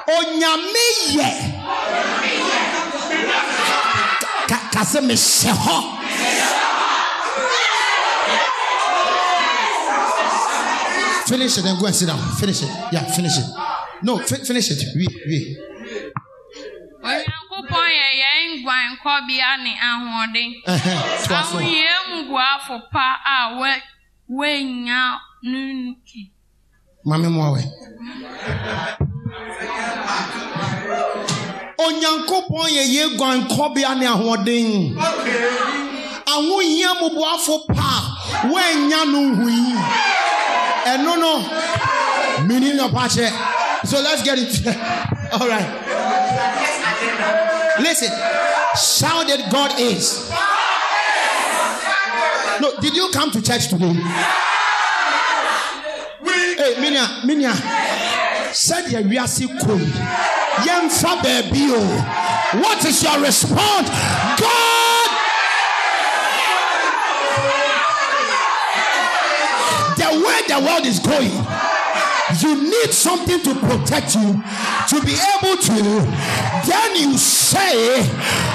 Onyame yɛ. Ka- ka Finish it and go and sit down. Finish it. Yeah, finish it. No, fi- finish it. We, we. onyankopɔn yɛ yɛn guankɔbea ne ahoɔden ahoyɛ mbuafo pa a wɔ- wɔanya no nti Mame mmoa wɛ. onyankopɔn yɛ yɛ guankɔbea ne ahoɔden ahohia mmoboafo pa a woanya no hui ɛno no meaning of akyɛ so let's get it [LAUGHS] all right listen shout that god is no did you come to church today Hey, minia, minia. Sɛdeɛ wiase yi, yɛmfa baabi o. Oh. What is your response? God! The the world is going, you need something to protect you to be able to. Then you say,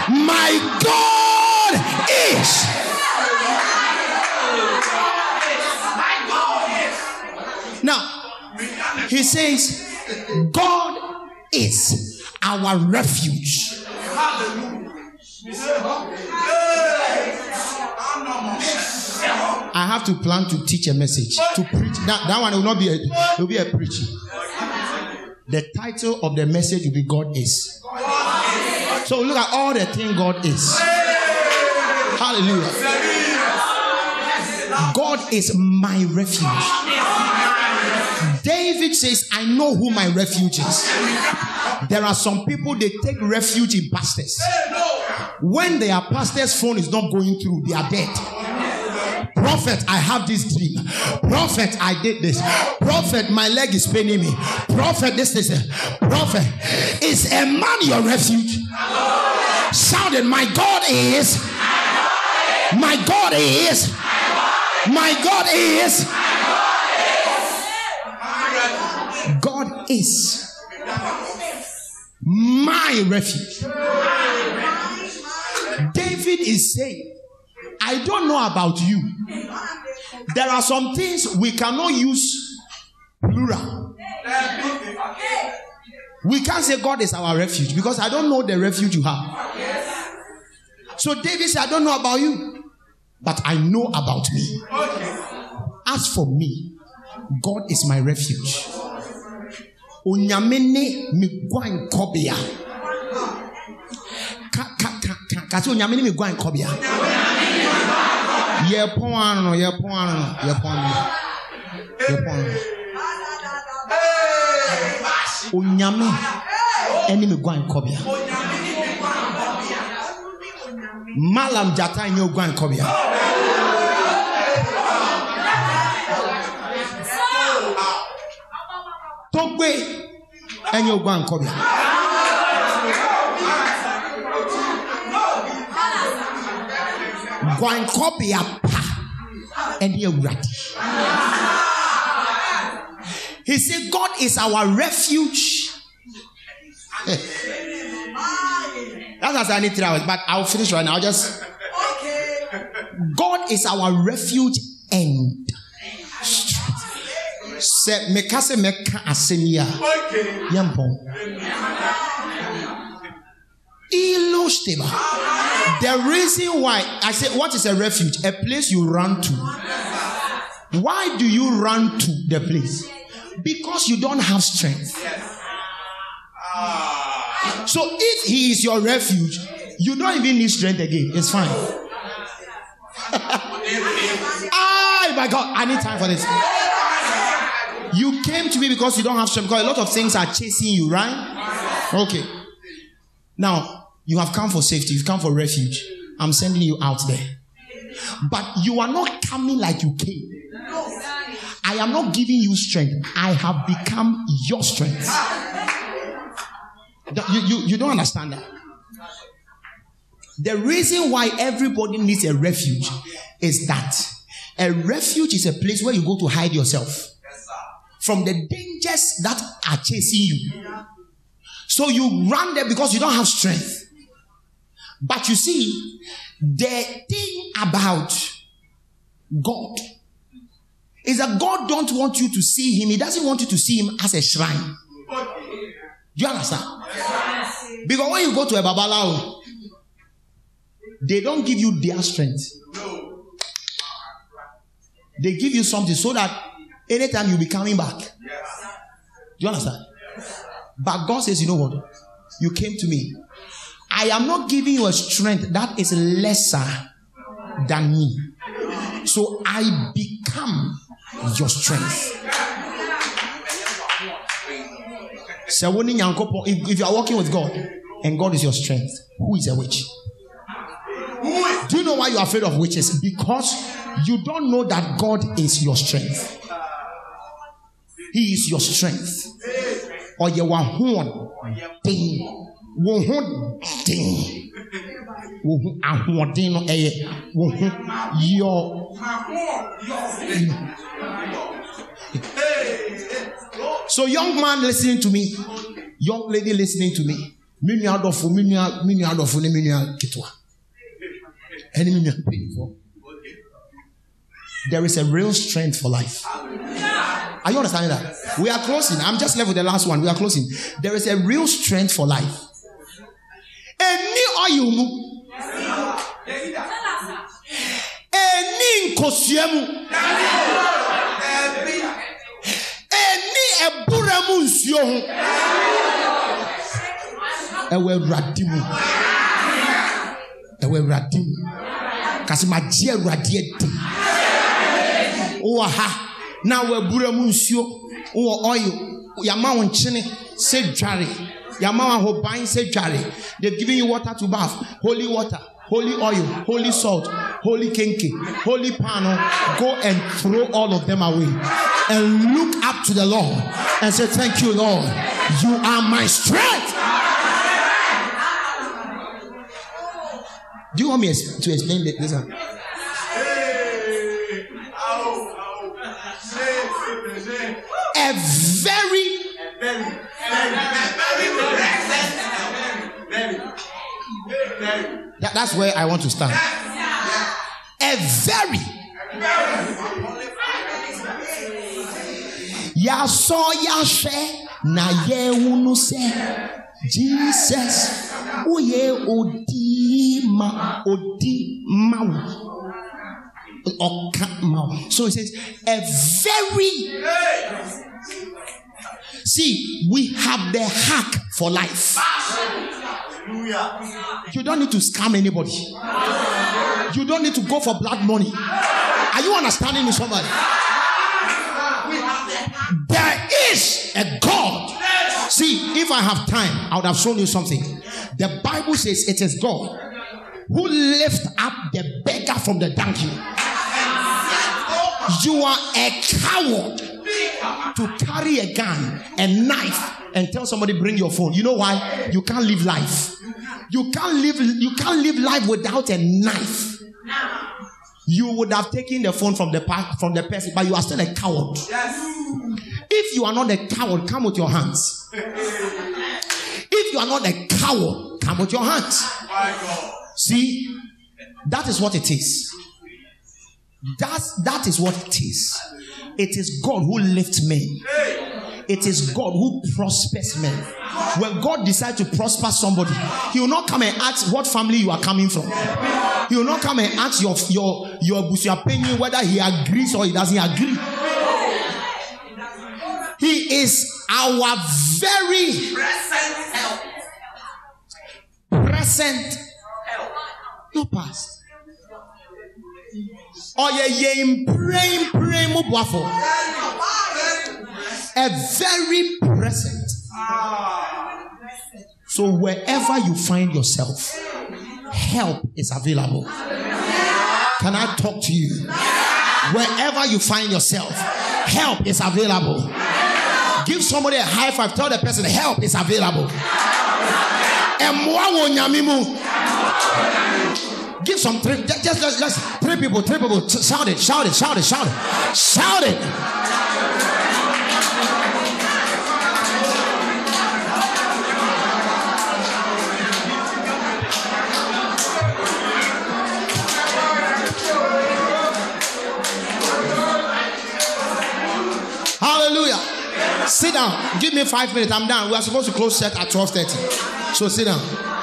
My God is. Now, he says, God is our refuge. I have to plan to teach a message to preach. That, that one will not be a will be a preaching. The title of the message will be God is. So look at all the thing God is. Hallelujah. God is my refuge. David says, I know who my refuge is. There are some people they take refuge in pastors. When their pastor's phone is not going through, they are dead. Prophet, I have this dream. Prophet, I did this. Prophet, my leg is paining me. Prophet, this is a prophet. Is a man your refuge? Shouted, My God is. My God is. My God is. God is my refuge. David is saying, I don't know about you. There are some things we cannot use plural. We can't say God is our refuge because I don't know the refuge you have. So David said, I don't know about you, but I know about me. As for me, God is my refuge. Onyame ne me guankɔbea. Ka ka ka ka ka sɛ onyame ne me guankɔbea. Yɛpɔn ano no, yɛpɔn ano no, yɛpɔn ano no. Yɛpɔn ano no. Onyame ɛne me guankɔbea. Malam Jata nyɛ oguankɔbea. Togbe ɛnyɛ oguankɔbea. Guankɔbea pa ɛne awurade. He said, God is our refuge. [LAUGHS] That's as I need three hours, but I'll finish right now. I'll just. God is our refuge and. Sɛ meka sɛ mɛka asɛm yi a yɛmpɔn. Illustable. The reason why I say what is a refuge? A place you run to. Why do you run to the place? Because you don't have strength. So if he is your refuge, you don't even need strength again. It's fine. [LAUGHS] ah, my God, I need time for this. You came to me because you don't have strength. Because a lot of things are chasing you, right? Okay. Now you have come for safety. You've come for refuge. I'm sending you out there. But you are not coming like you came. I am not giving you strength. I have become your strength. You, you, you don't understand that. The reason why everybody needs a refuge is that a refuge is a place where you go to hide yourself from the dangers that are chasing you. So you run there because you don't have strength. But you see, the thing about God is that God don't want you to see him. He doesn't want you to see him as a shrine. Do you understand? Because when you go to a babalawo, they don't give you their strength. They give you something so that anytime you'll be coming back. Do you understand? But God says, you know what? You came to me. I am not giving you a strength that is lesser than me. So I become your strength. So when Nyankopɔn- if, you are working with God and God is your strength, who is a witch? Do you know why you're afraid of witches? Because you don't know that God is your strength. He is your strength. Or you are horn. Ding. Wo ho den. Wo ho ahoɔden no ɛyɛ wo ho your So young man listening to me, young lady listening to me, me nua adɔfo, me nua me nua adɔfo ne me nua ketewa. Ɛne me nua. There is a real strength for life. Are you understanding that? We are closing. I'm just left with the last one. We are closing. There is a real strength for life. Any oil mu. Any nkosua mu. Any ebura mu mu. Ɛwɔ Awurade mu. Kasi ma gye Awurade adi. wowɔ ha na wɔabura mu nsuo wowɔ oil yɛama wo nkyene sɛ yɛama wo ahoban sɛ dware they've given you water to bath. Holy water holy oil holy salt holy kenke holy pano go and throw all of them away. And look up to the lord and say thank you lord. You are my strength. Do you want me to explain this one? a very That- that's where I want to start. A very yasọ yahwẹ na yẹwunu sẹ. Jesus oyè odi ma odi ma wo ọka ma so it says a very See, we have the hack for life. You don't need to scam anybody. You don't need to go for blood money. Are you understanding me, somebody? There is a God. See, if I have time, I would have shown you something. The Bible says it is God who lift up the beggar from the donkey. You are a coward to carry a gun, a knife, and tell somebody bring your phone. You know why? You can't live life. You can't live. You can't live life without a knife. You would have taken the phone from the from the person, but you are still a coward. If you are not a coward, come with your hands. If you are not a coward, come with your hands. See, that is what it is. That's that is what it is. It is God who lifts men. It is God who prospers men. When God decides to prosper somebody, He will not come and ask what family you are coming from. He will not come and ask your your your busuapenyi whether he agrees or he doesn't agree. He is our very present, no past. Ɔyɛ yɛn mpire mu boafo. A very present. So wherever you find yourself, help is available. Can I talk to you? Wherever you find yourself, help is available. Give somebody a high five. Tell the person, help is available. Mu? Give some three, just, just, just three people, three people. Shout it, shout it, shout it, shout it, shout it. Hallelujah. Sit down. Give me five minutes. I'm done. We are supposed to close set at 12:30. So sit down.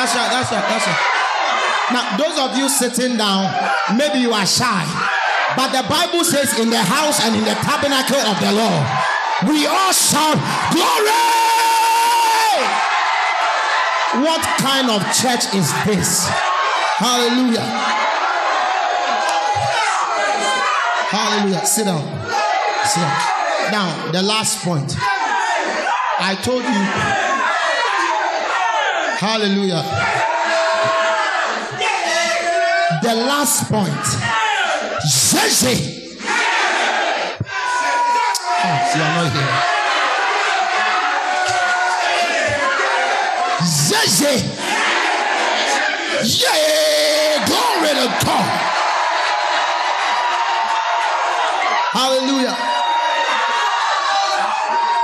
That's right, that's right, that's right. Now, those of you sitting down, maybe you are shy. But the Bible says, in the house and in the tabernacle of the Lord, we all shout, Glory! What kind of church is this? Hallelujah. Hallelujah. Sit down. Sit down. Now, the last point. I told you. Hallelujah. The last point. Zeze. Oh, you are not here. Zeze. Yeah, glory to God. Hallelujah.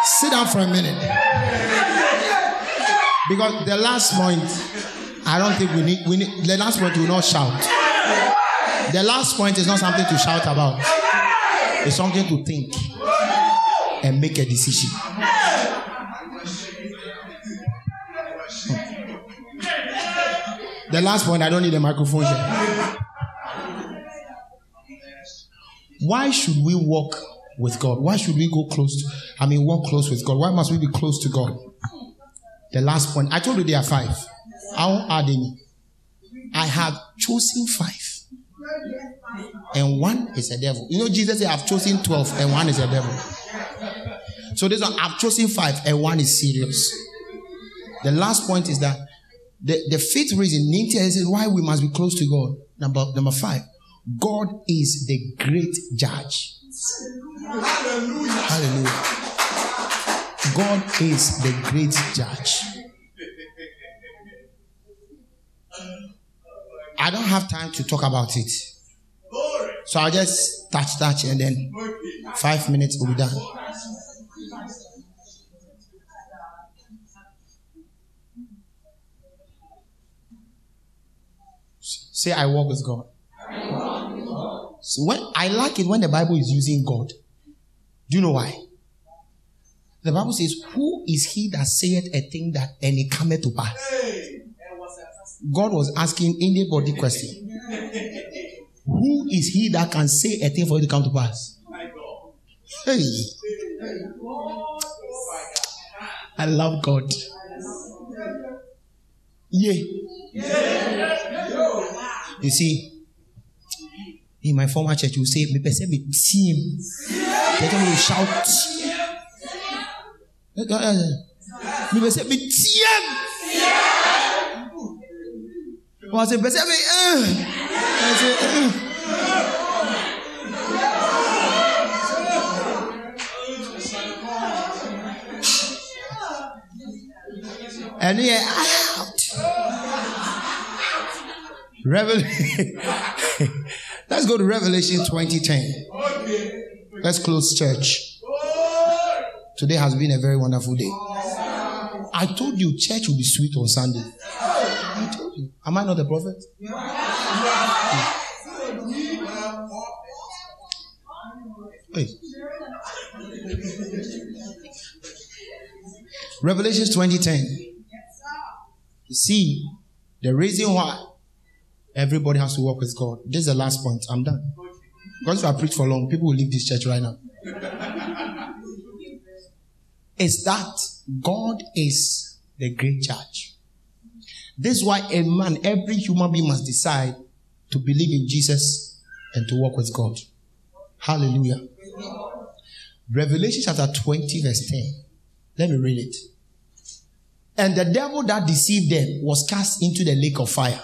Sit down for a minute. Because the last point, I don't think we need, we need, the last point will not shout. The last point is not something to shout about, it's something to think and make a decision. The last point, I don't need a microphone here. Why should we walk with God? Why should we go close to, I mean, walk close with God? Why must we be close to God? The last point, I told you there are five. I'll add any. I have chosen five. And one is a devil. You know, Jesus said, I've chosen 12 and one is a devil. So this one, I've chosen five and one is serious. The last point is that the, the fifth reason, Nintia is why we must be close to God. Number, number five, God is the great judge. Hallelujah. Hallelujah. God is the great judge. I don't have time to talk about it. So I'll just touch, touch, and then five minutes will be done. Say, I walk with God. So when I like it when the Bible is using God. Do you know why? The Bible says, Who is he that saith a thing that it cometh to pass? God was asking anybody question. Who is he that can say a thing for it to come to pass? Hey. I love God. Yeah. You see, in my former church, you say, me person me team. They to shout. Me person me team. I say, person me, uh. I say, uh. And yeah, out. Revelation. [LAUGHS] Let's go to Revelation 2010. Let's close church. Today has been a very wonderful day. I told you church will be sweet on Sunday. I told you. Am I not a prophet? Hey. Revelation 2010. You see, the reason why everybody has to work with God. This is the last point. I'm done. Because if I preach for long, people will leave this church right now. Is that God is the great judge. This is why a man, every human being must decide to believe in Jesus and to walk with God. Hallelujah. Revelation chapter 20, verse 10. Let me read it. And the devil that deceived them was cast into the lake of fire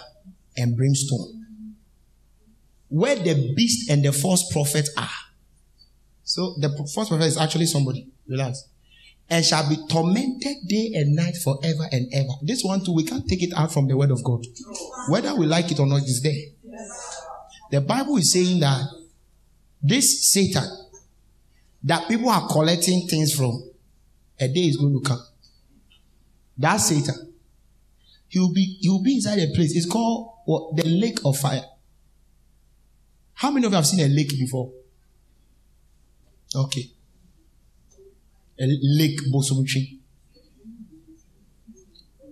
and brimstone, where the beast and the false prophet are. So the false prophet is actually somebody. Relax. And shall be tormented day and night forever and ever. This one too, we can't take it out from the word of God. Whether we like it or not, it's there. The Bible is saying that this Satan, that people are collecting things from, a day is going to come. That Satan, he will be he will be inside a place. It's called what, the lake of fire. How many of you have seen a lake before? Okay. A lake Bosumtwi.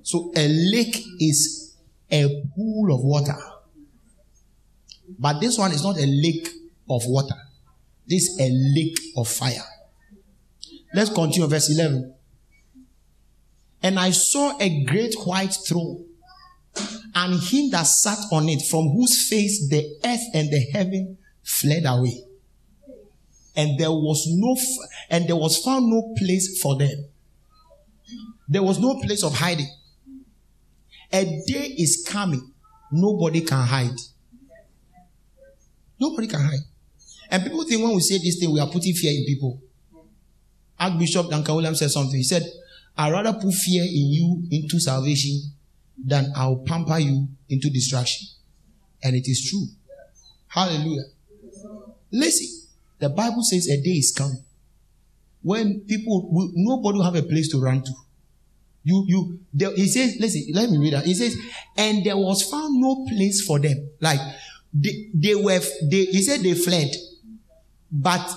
So a lake is a pool of water. But this one is not a lake of water. This is a lake of fire. Let's continue, verse 11. And I saw a great white throne, and him that sat on it, from whose face the earth and the heaven fled away. And there was no, and there was found no place for them. There was no place of hiding. A day is coming, nobody can hide. Nobody can hide. And people think when we say this thing, we are putting fear in people. Archbishop Duncan Williams said something. He said, I'd rather put fear in you into salvation than I'll pamper you into destruction. And it is true. Hallelujah. Listen, the Bible says a day is coming when people will, nobody will have a place to run to. You, you, there, he says, listen, let me read that. He says, and there was found no place for them. Like, they, they were, they, he said they fled, but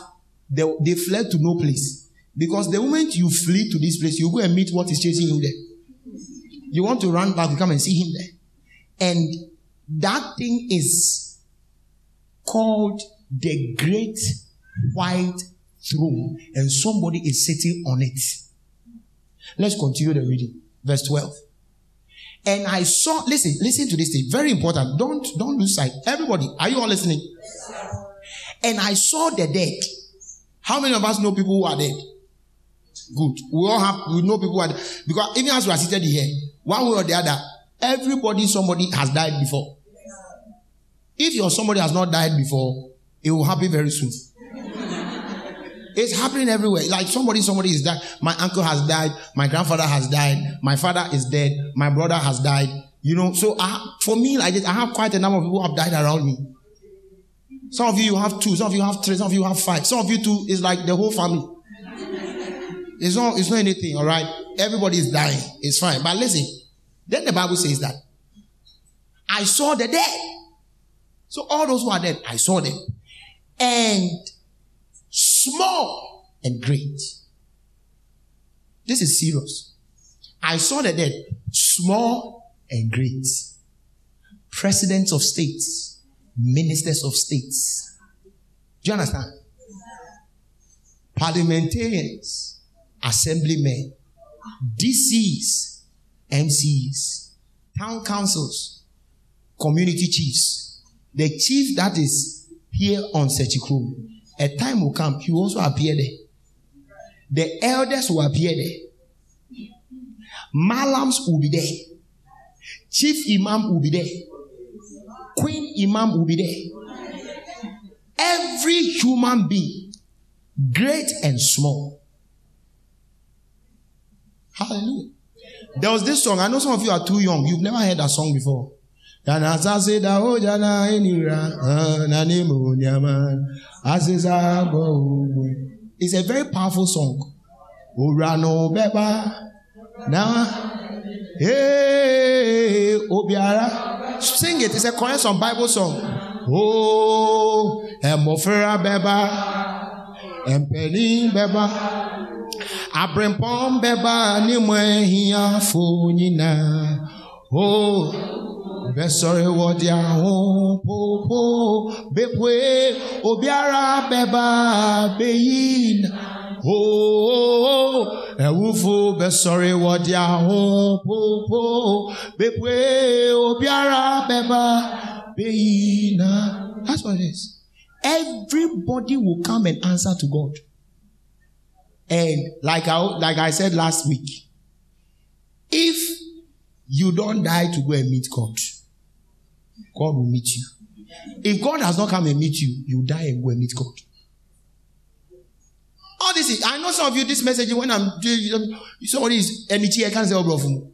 they, they fled to no place. Because the moment you flee to this place, you go and meet what is chasing you there. You want to run back, you come and see him there. And that thing is called the great white throne, and somebody is sitting on it. Let's continue the reading. Verse 12. And I saw, listen, listen to this thing. Very important. Don't, don't lose sight. Everybody, are you all listening? And I saw the dead. How many of us know people who are dead? Good. We all have, we know people who are dead. Because even as we are seated here, one way or the other, everybody, somebody has died before. If your somebody has not died before, it will happen very soon. It's happening everywhere. Like somebody, somebody is died. My uncle has died. My grandfather has died. My father is dead. My brother has died. You know, so I, for me, like this, I have quite a number of people who have died around me. Some of you, you have two. Some of you have three. Some of you have five. Some of you two is like the whole family. It's not, it's not anything, all right? Everybody is dying. It's fine. But listen, then the Bible says that I saw the dead. So all those who are dead, I saw them. And small and great. This is serious. I saw the dead, small and great. Presidents of states, ministers of states. Do you understand? Parliamentarians, assemblymen, DCs, MCs, town councils, community chiefs. The chief that is here on Sechikru, a time will come, he will also appear there. The elders will appear there. Malams will be there. Chief Imam will be there. Queen Imam will be there. Every human being, great and small. Hallelujah. There was this song. I know some of you are too young. You've never heard that song before. Jana sase da o jana enira na nemo nyama asesa bo It's a very powerful song. Ora no beba na hey obiara. Sing it. It's a choir song, Bible song. Oh, emofera beba, empeni beba, abrempom beba ni mo ehiafo nyina. Oh, bẹsọrọ wọdi ahun popo bepwe obiara bẹba beyi na ooo ẹwúfo bẹsọrọ wọdi ahun popo bepwe obiara bẹba beyi. That's what it is. Everybody will come and answer to God. And like I like I said last week, if you don't die to go and meet God. God will meet you. If God has not come and meet you, you die and go and meet God. All this is, I know some of you, this message, when I'm doing, somebody is, I can't say, oh.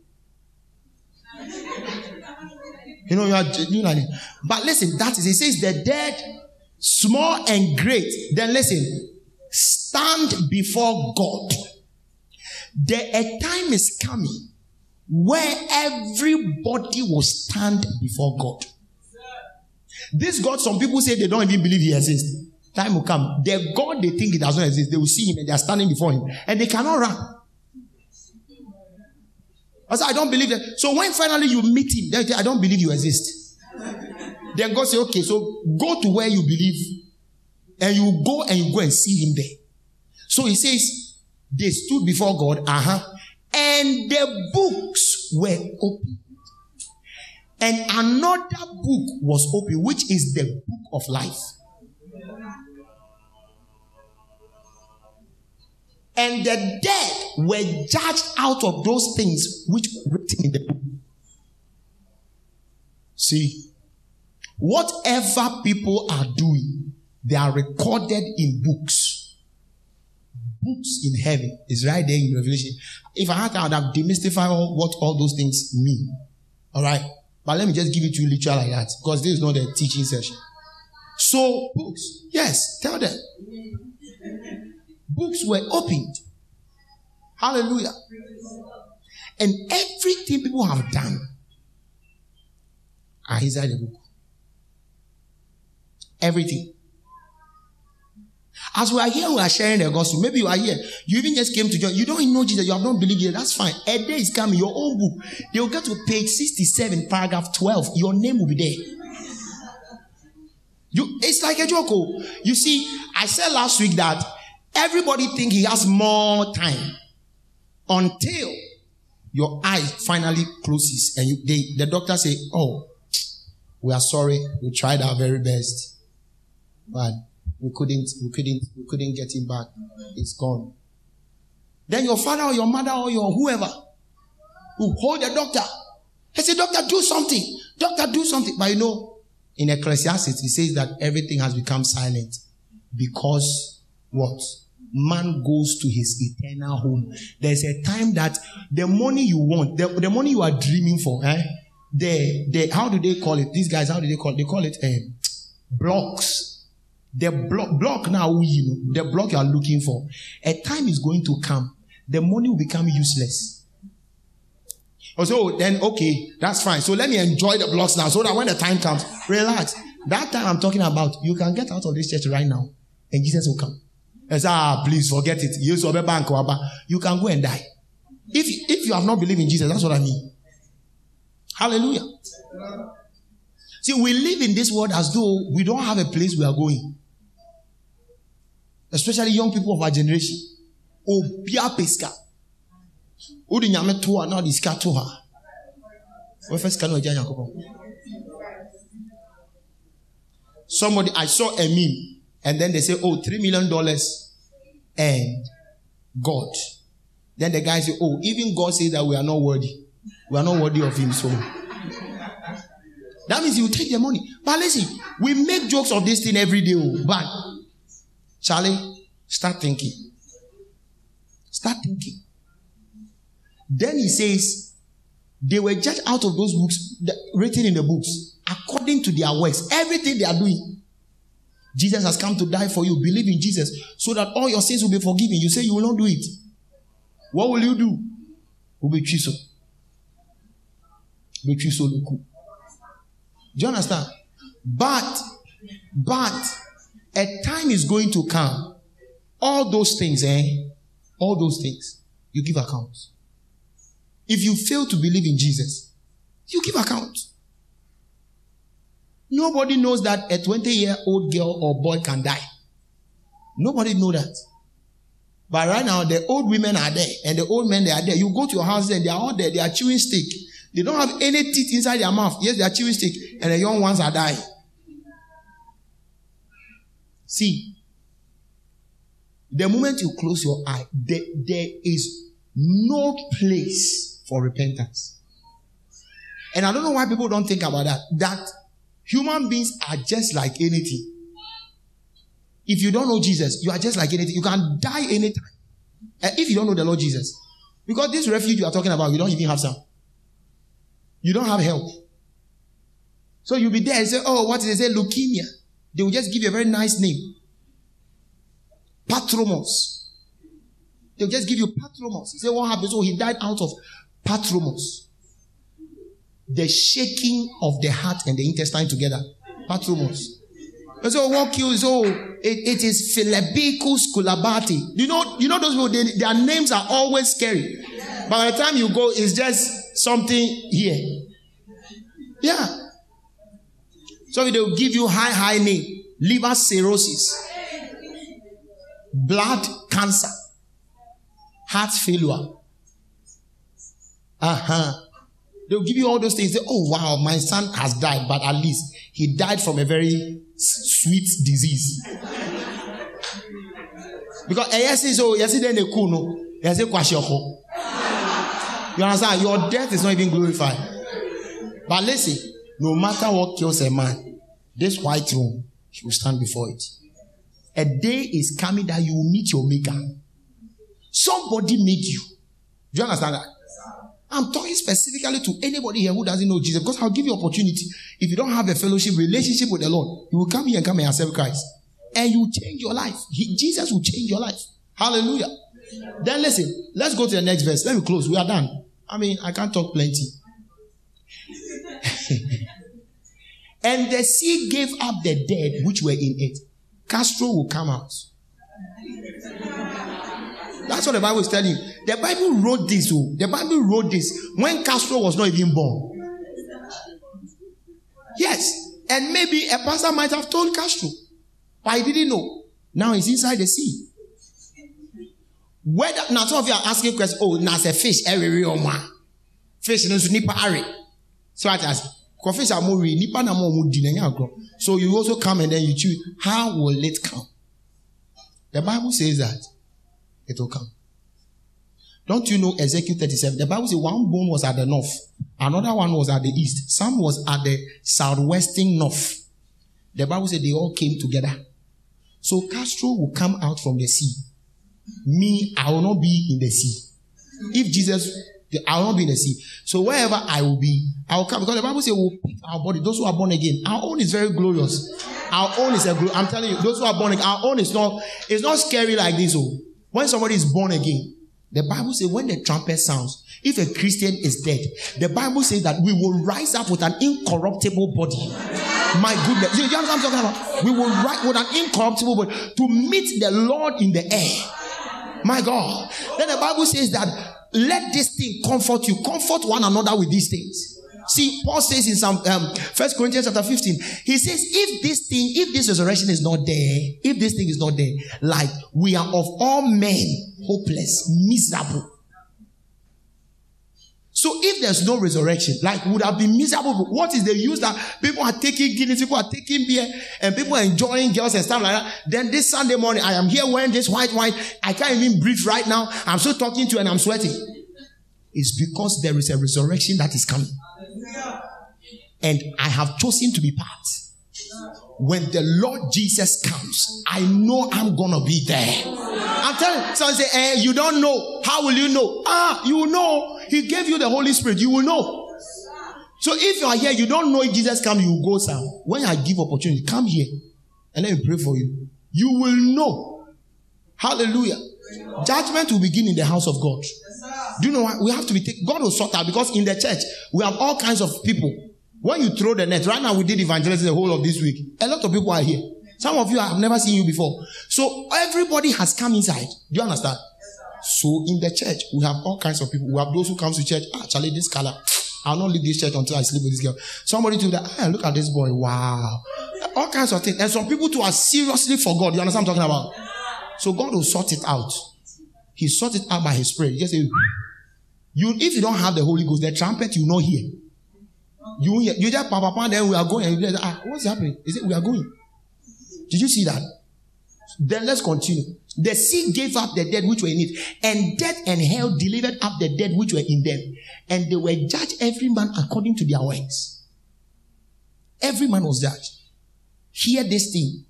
You know, you are, you know, but listen, that is, it says the dead, small and great. Then listen, stand before God. The a time is coming where everybody will stand before God. This God, some people say they don't even believe He exists. Time will come. The God they think it does not exist, they will see Him and they are standing before Him and they cannot run. I said, I don't believe that. So when finally you meet him, then you say, I don't believe you exist. then God say, okay, so go to where you believe, and you go and you go and see him there. So he says, they stood before God, uh-huh, and the books were open. And another book was open, which is the book of life. And the dead were judged out of those things which were written in the book. See, whatever people are doing, they are recorded in books. Books in heaven is right there in Revelation. If I had I would have demystified all, what all those things mean. All right. But let me just give it to you literal like that because this is not a teaching session. So, books, yes, tell them. Books were opened. Hallelujah. And everything people have done are inside the book. Everything. As we are here, we are sharing the gospel. Maybe you are here. You even just came to join. You don't know Jesus. You have not believed yet. That's fine. A day is coming. Your own book. They will get to page 67, paragraph 12. Your name will be there. You, it's like a joke. Oh. You see, I said last week that everybody think he has more time until your eye finally closes and you, they, the doctor say, "Oh, we are sorry. We tried our very best, but we couldn't. We couldn't. We couldn't get him back. It's gone." Then your father or your mother or your whoever will hold the doctor. He said, "Doctor, do something. Doctor, do something." But you know, in Ecclesiastes, it says that everything has become silent because what? Man goes to his eternal home. There's a time that the money you want, the, the money you are dreaming for, eh? The, the, how do they call it? These guys, how do they call it? They call it um, blocks. The block, block now, you know, the block you are looking for. A time is going to come. The money will become useless. Oh, so then, okay, that's fine. So let me enjoy the blocks now so that when the time comes, relax. That time I'm talking about, you can get out of this church right now and Jesus will come. And say, ah, please forget it. You can go and die. If, if you have not believed in Jesus, that's what I mean. Hallelujah. See, we live in this world as though we don't have a place we are going. Especially young people of our generation. Obia peska. Udi nyame to na odi sika to ha. We first can Somebody I saw a meme and then they say, oh, three million dollars and God. Then the guy say, oh, even God says that we are not worthy. We are not worthy of him. So that means he will take the money. But listen, we make jokes of this thing every day. oh, But Charlie, start thinking. Start thinking. Then he says, they were judged out of those books written in the books according to their works. Everything they are doing. Jesus has come to die for you. Believe in Jesus so that all your sins will be forgiven. You say you will not do it. What will you do? Will be chiso. Be chiso Do you understand? But, but a time is going to come. All those things, eh? All those things, you give accounts. If you fail to believe in Jesus, you give account. Nobody knows that a 20 year old girl or boy can die. Nobody know that. But right now, the old women are there and the old men they are there. You go to your house and they are all there. They are chewing stick. They don't have any teeth inside their mouth. Yes, they are chewing stick, and the young ones are dying. See, the moment you close your eye, there, there is no place for repentance. And I don't know why people don't think about that. That human beings are just like anything. If you don't know Jesus, you are just like anything. You can die anytime. If you don't know the Lord Jesus, because this refuge you are talking about, you don't even have some. You don't have help. So you'll be there and say, Oh, what is it? Say leukemia. They will just give you a very nice name. Patromos. They'll just give you Patromos. You say, What happened? So he died out of Patromos. The shaking of the heart and the intestine together. Patromos. And so what kills? Oh, it, it is Philebicus culabati. You know, you know those people. They, their names are always scary. By the time you go, it's just something here. Yeah. So they'll give you high, high name, liver cirrhosis, blood cancer, heart failure. Uh-huh. They'll give you all those things. Say, oh wow, my son has died, but at least he died from a very sweet disease. because eh, yes, so yes, then they cool no. Yes, You understand? Your death is not even glorified. But listen, no matter what kills a man, this white room, he will stand before it. A day is coming that you will meet your maker. Somebody made you. Do you understand that? I'm talking specifically to anybody here who doesn't know Jesus because I'll give you opportunity. If you don't have a fellowship relationship with the Lord, you will come here and come and accept Christ. And you change your life. He, Jesus will change your life. Hallelujah. Then listen, let's go to the next verse. Let me close. We are done. I mean, I can't talk plenty. [LAUGHS] and the sea gave up the dead which were in it. Castro will come out. That's what the Bible is telling you. The Bible wrote this. Oh, the Bible wrote this when Castro was not even born. Yes. And maybe a pastor might have told Castro, but he didn't know. Now he's inside the sea. Whether now some of you are asking questions, oh, now it's a fish, every real oh, man. fish, no nipa are. So I ask, fish are more nipa na more So you also come and then you choose how will it come? The Bible says that it will come. Don't you know Ezekiel 37? The Bible says one bone was at the north, another one was at the east, some was at the southwestern north. The Bible said they all came together. So Castro will come out from the sea. Me, I will not be in the sea. If Jesus, I will not be in the sea. So wherever I will be, I will come. Because the Bible says we'll pick our body. Those who are born again, our own is very glorious. Our own is a, I'm telling you, those who are born again, our own is not, it's not scary like this. Oh. When somebody is born again, the Bible says when the trumpet sounds, if a Christian is dead, the Bible says that we will rise up with an incorruptible body. My goodness. You, know what I'm talking about? We will rise with an incorruptible body to meet the Lord in the air. My God. Then the Bible says that let this thing comfort you. Comfort one another with these things. See, Paul says in some um, First Corinthians chapter 15, he says, if this thing, if this resurrection is not there, if this thing is not there, like we are of all men hopeless, miserable. So if there's no resurrection, like would have been miserable. What is the use that people are taking Guinness, people are taking beer, and people are enjoying girls and stuff like that? Then this Sunday morning, I am here wearing this white wine. I can't even breathe right now. I'm still talking to you and I'm sweating. It's because there is a resurrection that is coming. And I have chosen to be part. When the Lord Jesus comes, I know I'm gonna be there. I'm telling someone say, eh, you don't know. How will you know? Ah, you know. He gave you the Holy Spirit. You will know. So if you are here, you don't know if Jesus comes, you go some. When I give opportunity, come here and let me pray for you. You will know. Hallelujah. Judgment will begin in the house of God. Do you know why? We have to be, take, God will sort out because in the church, we have all kinds of people. When you throw the net, right now we did evangelism the whole of this week. A lot of people are here. Some of you I have never seen you before. So everybody has come inside. Do you understand? So in the church, we have all kinds of people. We have those who come to church. Ah, Charlie, this color. I'll not leave this church until I sleep with this girl. Somebody to that. Ah, look at this boy. Wow. All kinds of things. And some people too are seriously for God. You understand what I'm talking about? So God will sort it out. He sort it out by His Spirit. He just say, you, if you don't have the Holy Ghost, the trumpet you not hear. You you just papa, papa, then we are going. And ah, what's happening? Is it we are going? Did you see that? Then let's continue. The sea gave up the dead which were in it, and death and hell delivered up the dead which were in them, and they were judged every man according to their works. Every man was judged. Hear this thing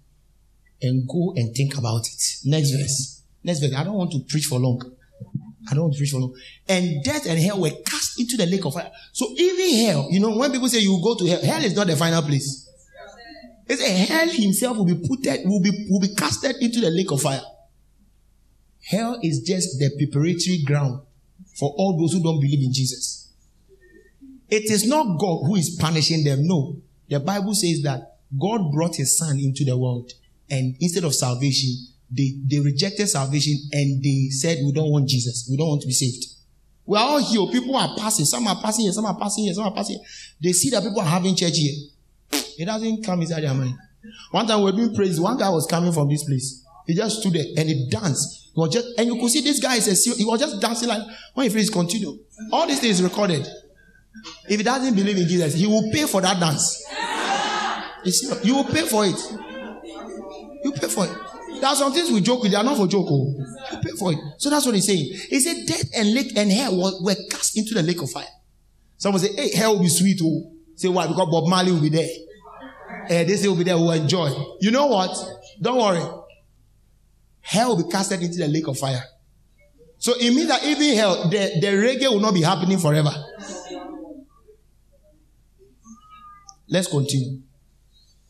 and go and think about it. Next verse. Next verse. I don't want to preach for long. I don't want to preach for long. And death and hell were cast into the lake of fire. So even hell, you know, when people say you go to hell, hell is not the final place. It's a hell himself will be put will be will be casted into the lake of fire. Hell is just the preparatory ground for all those who don't believe in Jesus. It is not God who is punishing them. No. The Bible says that God brought his son into the world and instead of salvation, they, they rejected salvation and they said, we don't want Jesus. We don't want to be saved. We are all here. People are passing. Some are passing here. Some are passing here. Some are passing here. They see that people are having church here. It doesn't come inside their mind. One time we were doing praise. One guy was coming from this place. He just stood there and he danced. He was just, and you could see this guy is a, he was just dancing like, when he finished, continue. All these things recorded. If he doesn't believe in Jesus, he will pay for that dance. It's you will pay for it. You pay for it. There are some things we joke with, they are not for joke. Oh. You pay for it. So that's what he's saying. He said, Death and lake and hell were, cast into the lake of fire. Someone say, Hey, hell will be sweet. Oh. Say why? Because Bob Marley will be there. Uh, they say will be there, will enjoy. You know what? Don't worry. Hell will be casted into the lake of fire. So it means that even hell, the, the reggae will not be happening forever. Let's continue.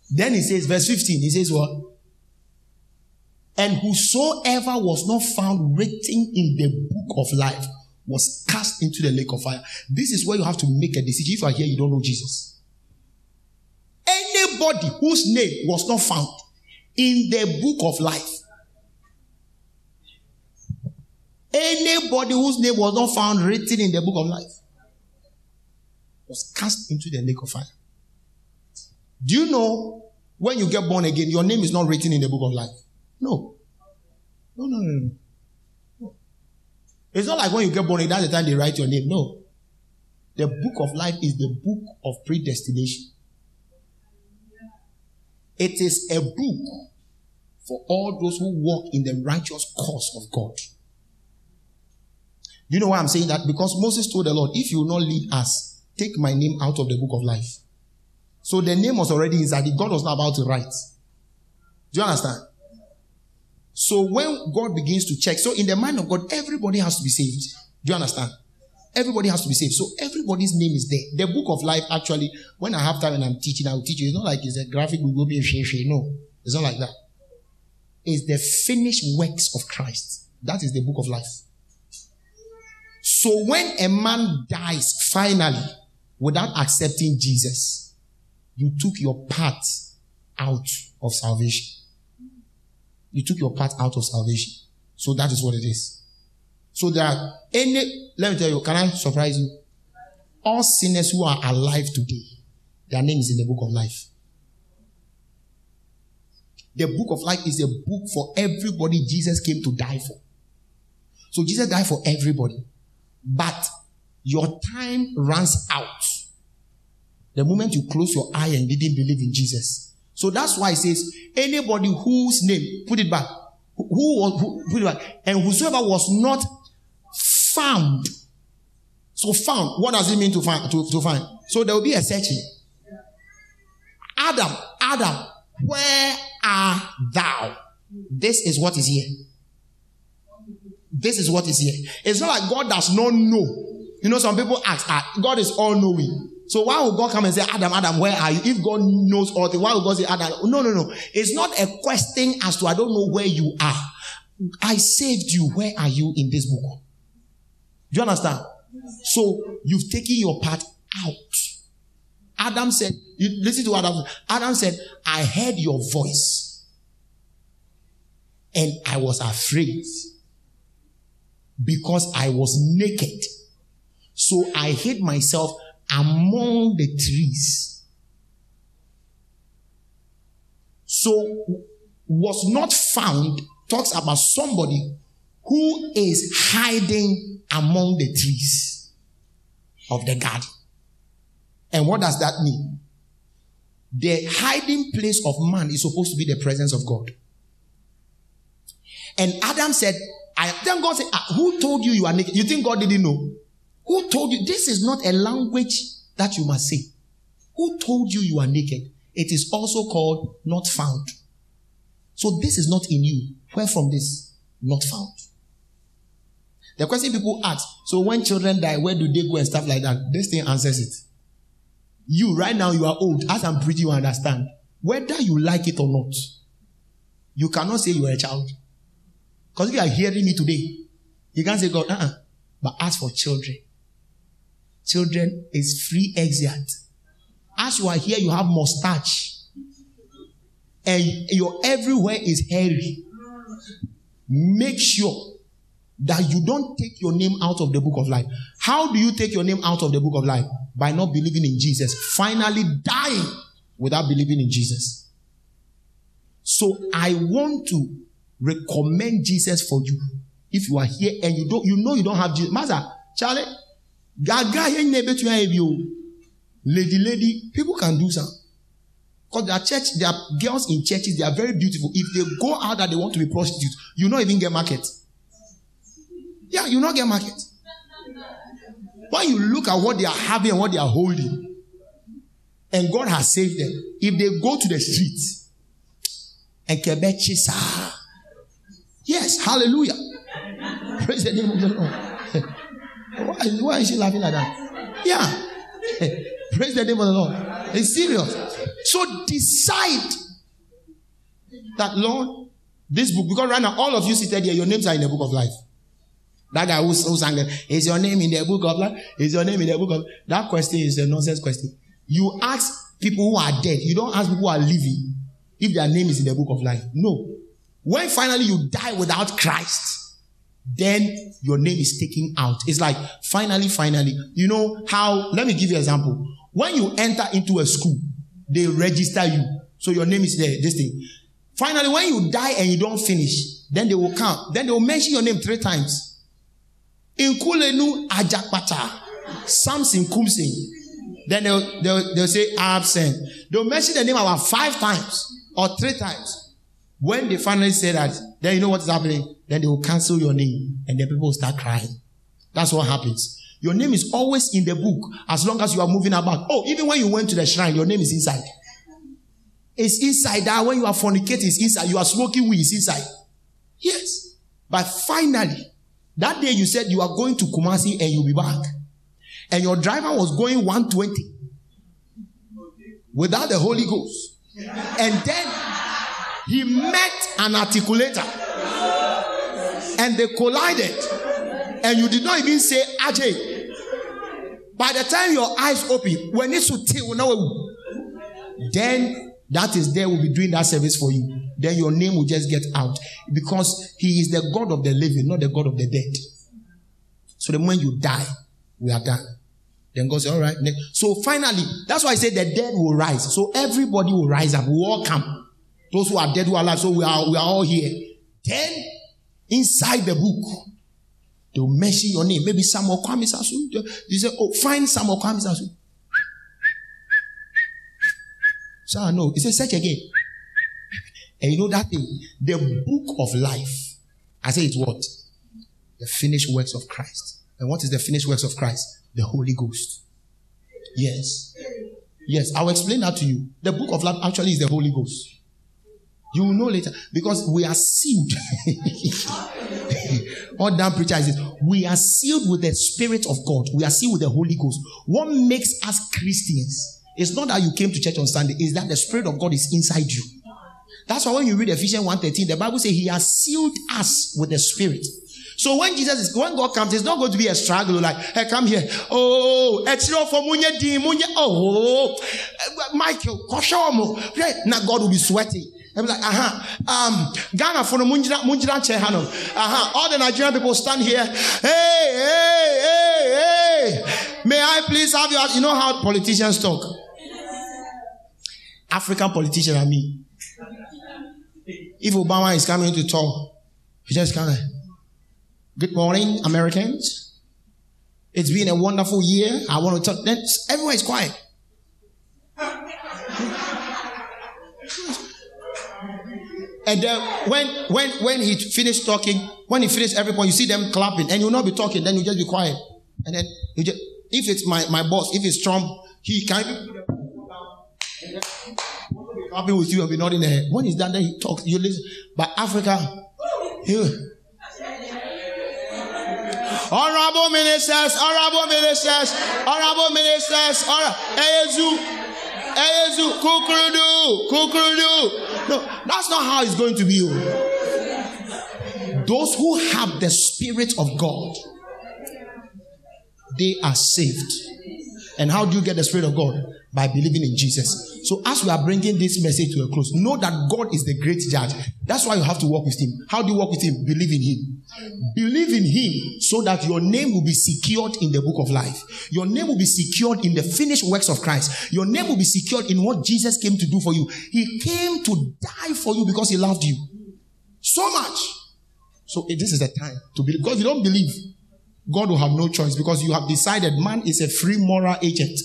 Then he says, verse 15, he says what? And whosoever was not found written in the book of life was cast into the lake of fire. This is where you have to make a decision. If you are here, you don't know Jesus. Anybody whose name was not found in the book of life, anybody whose name was not found written in the book of life, was cast into the lake of fire. Do you know when you get born again, your name is not written in the book of life? No. No, no, no, no. It's not like when you get born that's the time they write your name. No. The book of life is the book of predestination. It is a book for all those who walk in the righteous course of God. You know why I'm saying that? Because Moses told the Lord, if you will not lead us, take my name out of the book of life. So the name was already inside it. God was not about to write. Do you understand? So when God begins to check, so in the mind of God, everybody has to be saved. Do you understand? Everybody has to be saved. So everybody's name is there. The book of life, actually, when I have time and I'm teaching, I will teach you. It's not like it's a graphic will go be a No, it's not like that. It's the finished works of Christ. That is the book of life. So when a man dies finally without accepting Jesus, you took your part out of salvation. You took your part out of salvation. So that is what it is. So there are any, let me tell you, can I surprise you? All sinners who are alive today, their name is in the book of life. The book of life is a book for everybody Jesus came to die for. So Jesus died for everybody. But your time runs out the moment you close your eye and didn't believe in Jesus. So that's why it says, anybody whose name, put it back, who was, put it back, and whosoever was not found. So found, what does it mean to find? To, to find? So there will be a searching. Adam, Adam, where are thou? This is what is here. This is what is here. It's not like God does not know. You know, some people ask, ah, God is all knowing. So why would God come and say, Adam, Adam, where are you? If God knows all things, why would God say, Adam? No, no, no. It's not a question as to I don't know where you are. I saved you. Where are you in this book? Do you understand? So you've taken your part out. Adam said, you listen to Adam. Adam said, I heard your voice and I was afraid because I was naked. So I hid myself among the trees. So, was not found talks about somebody who is hiding among the trees of the garden. And what does that mean? The hiding place of man is supposed to be the presence of God. And Adam said, I then God said, ah, Who told you you are naked? You think God didn't know? Who told you? This is not a language that you must say. Who told you you are naked? It is also called not found. So this is not in you. Where from this? Not found. The question people ask, so when children die, where do they go and stuff like that? This thing answers it. You, right now, you are old. As I'm pretty, you understand. Whether you like it or not, you cannot say you are a child. Because if you are hearing me today, you can't say, God, uh-uh. But ask for children children is free exit. As you are here, you have mustache. And your everywhere is hairy. Make sure that you don't take your name out of the book of life. How do you take your name out of the book of life? By not believing in Jesus. Finally dying without believing in Jesus. So I want to recommend Jesus for you. If you are here and you don't, you know you don't have Jesus. Master, Charlie, gaga lady, lady, people can do some. Because there are church, there are girls in churches, they are very beautiful. If they go out that they want to be prostitutes, you not even get market. Yeah, you not get market. When you look at what they are having and what they are holding, and God has saved them, if they go to the streets and kebechisa, yes, hallelujah. [LAUGHS] Praise the name of the Lord. [LAUGHS] why, why is she laughing like that? Yeah. [LAUGHS] Praise the name of the Lord. It's serious. So decide that, Lord, this book, because right now all of you seated here, your names are in the book of life. That guy who, who sang, Is your name in the book of life? Is your name in the book of life? That question is a nonsense question. You ask people who are dead. You don't ask people who are living if their name is in the book of life. No. When finally you die without Christ, then your name is taken out. It's like finally, finally. You know how, let me give you an example. When you enter into a school, they register you. So your name is there, this thing. Finally, when you die and you don't finish, then they will count. Then they will mention your name three times. Inkulenu Ajakpata, Samson. Then they'll, they'll, they'll say absent. They'll mention the name about five times or three times. When they finally say that, then you know what is happening? Then they will cancel your name and then people will start crying. That's what happens. Your name is always in the book as long as you are moving about. Oh, even when you went to the shrine, your name is inside. It's inside that when you are fornicating, it's inside. You are smoking weed, it's inside. Yes. But finally, that day you said you are going to Kumasi and you'll be back. And your driver was going 120 without the Holy Ghost. And then he met an articulator and they collided. And you did not even say Ajay. By the time your eyes open, when it's to then that is there will be doing that service for you then your name will just get out because He is the God of the living, not the God of the dead. So the moment you die, we are done. Then God says, All right. So finally, that's why I say the dead will rise. So everybody will rise up. We all come. Those who are dead who are alive. So we are we are all here. Then inside the book, they'll mention your name. Maybe Samuel Kwame Sasu. They say, Oh, find Samuel Kwame Sasu. So ah, I know. he says, search again. And you know that thing, the book of life. I say it's what? The finished works of Christ. And what is the finished works of Christ? The Holy Ghost. Yes. Yes, I'll explain that to you. The book of life actually is the Holy Ghost. You will know later because we are sealed. [LAUGHS] All damn preacher is we are sealed with the Spirit of God. We are sealed with the Holy Ghost. What makes us Christians? It's not that you came to church on Sunday, it's that the Spirit of God is inside you. That's why when you read Ephesians 1.13, the Bible says he has sealed us with the Spirit. So when Jesus is, when God comes, it's not going to be a struggle like, hey, come here. Oh, it's not for munye di munye. Oh, eh, Michael, koshomo. Now God will be sweating. I'm like, uh-huh. Um, Ghana for the munjira munjira chehano. Uh-huh. All the Nigerian people stand here. Hey, hey, hey, hey. May I please have you? You know how politicians talk. African politician, I mean. If Obama is coming to talk, he just kind of, good morning, Americans. It's been a wonderful year. I want to talk. Then everyone is quiet. And then when when when he finished talking, when he finished every point, you see them clapping, and you'll not be talking. Then you just be quiet. And then you just, if it's my my boss, if it's Trump, he can happy with you and be nodding their head. When he's done, then he talks. You listen. But Africa, you. Honorable ministers, honorable ministers, honorable ministers, Eyezu, Eyezu, Kukurudu, Kukurudu. No, that's not how it's going to be. Oh. Those who have the Spirit of God, they are saved. And how do you get the Spirit of God? By believing in Jesus. So as we are bringing this message to a close, know that God is the great judge. That's why you have to walk with Him. How do you walk with Him? Believe in Him. Believe in Him so that your name will be secured in the book of life. Your name will be secured in the finished works of Christ. Your name will be secured in what Jesus came to do for you. He came to die for you because He loved you so much. So this is the time to believe. Because if you don't believe, God will have no choice because you have decided man is a free moral agent.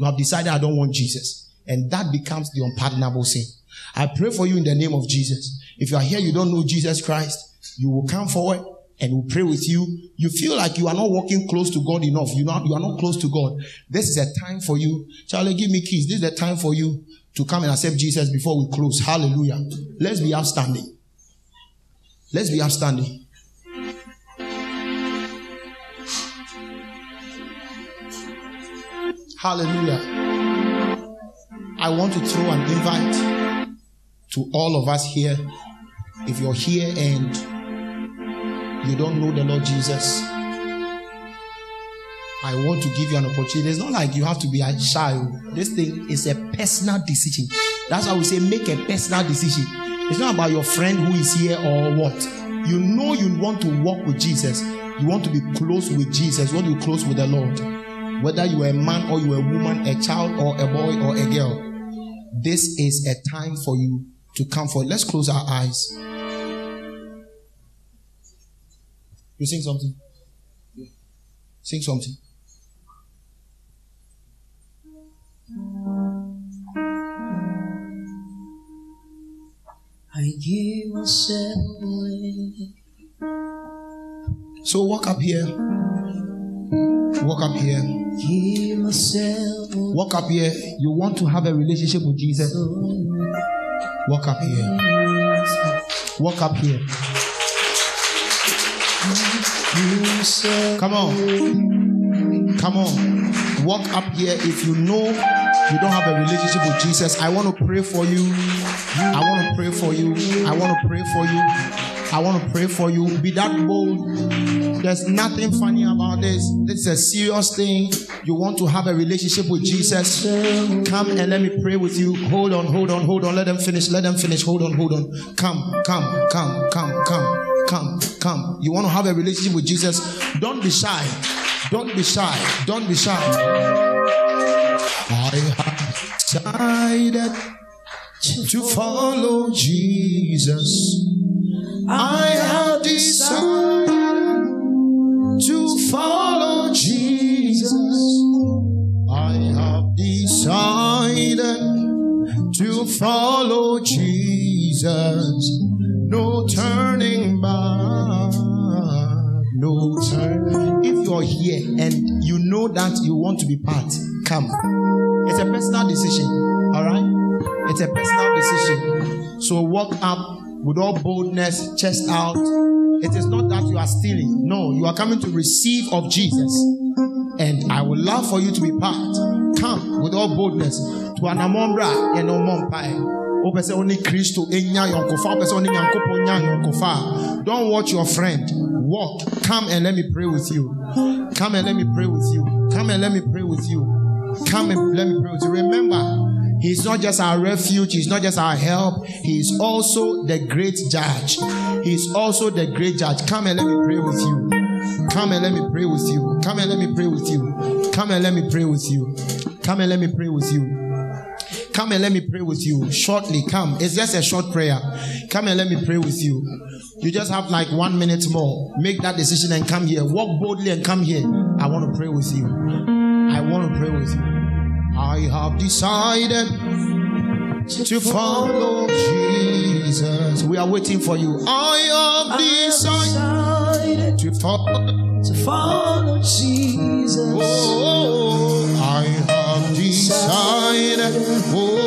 You have decided I don't want Jesus. And that becomes the unpardonable sin. I pray for you in the name of Jesus. If you are here, you don't know Jesus Christ, you will come forward and we'll pray with you. You feel like you are not walking close to God enough. You not, you are not close to God. This is a time for you. Charlie, give me keys. This is the time for you to come and accept Jesus before we close. Hallelujah. Let's be outstanding. Let's be outstanding. Hallelujah. I want to throw an invite to all of us here. If you're here and you don't know the Lord Jesus, I want to give you an opportunity. It's not like you have to be a child. This thing is a personal decision. That's why we say make a personal decision. It's not about your friend who is here or what. You know you want to walk with Jesus. You want to be close with Jesus. You want to be close with the Lord whether you are a man or you are a woman, a child or a boy or a girl, this is a time for you to come forward. Let's close our eyes. You sing something? Sing something. I give myself away. So walk up here. Walk up here. Walk up here. You want to have a relationship with Jesus? Walk up here. Walk up here. Come on. Come on. Walk up here if you know you don't have a relationship with Jesus. I want to pray for you. I want to pray for you. I want to pray for you. I want to pray for you. Be that bold. There's nothing funny about this. This is a serious thing. You want to have a relationship with Jesus. Come and let me pray with you. Hold on, hold on, hold on. Let them finish. Let them finish. Hold on, hold on. Come, come, come, come, come, come, come. You want to have a relationship with Jesus? Don't be shy. Don't be shy. Don't be shy. I have decided to follow Jesus. I have decided follow Jesus. I have decided to follow Jesus. No turning back. No turning. If you're here and you know that you want to be part, come. It's a personal decision. All right? It's a personal decision. So walk up with all boldness, chest out. It is not that you are stealing. No, you are coming to receive of Jesus. And I would love for you to be part. Come with all boldness to an amombra and omompai. Kristo enya yɔnkofa. Wopɛ sɛ only Nyankopɔn nya yɔnkofa. Don't watch your friend. Walk. Come and let me pray with you. Come and let me pray with you. Come and let me pray with you. Come and let me pray with you. Remember, He's not just our refuge, He's not just our help, He's also the great judge. He's also the great judge. Come and let me pray with you. Come and let me pray with you. Come and let me pray with you. Come and let me pray with you. Come and let me pray with you. Come and let me pray with you. Shortly, come. It's just a short prayer. Come and let me pray with you. You just have like one minute more. Make that decision and come here. Walk boldly and come here. I want to pray with you. I want to pray with you. I have decided to follow Jesus. We are waiting for you. I have decided to follow. to follow Jesus. Oh, I have decided oh,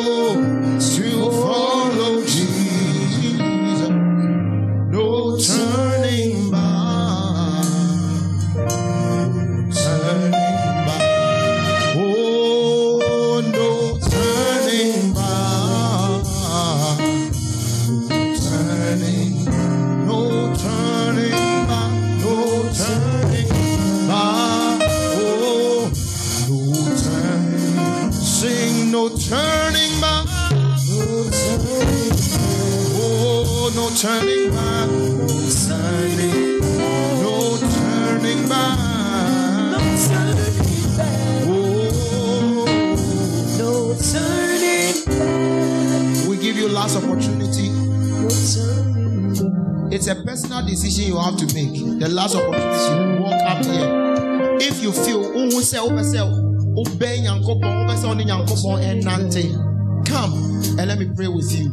Come and let me pray with you.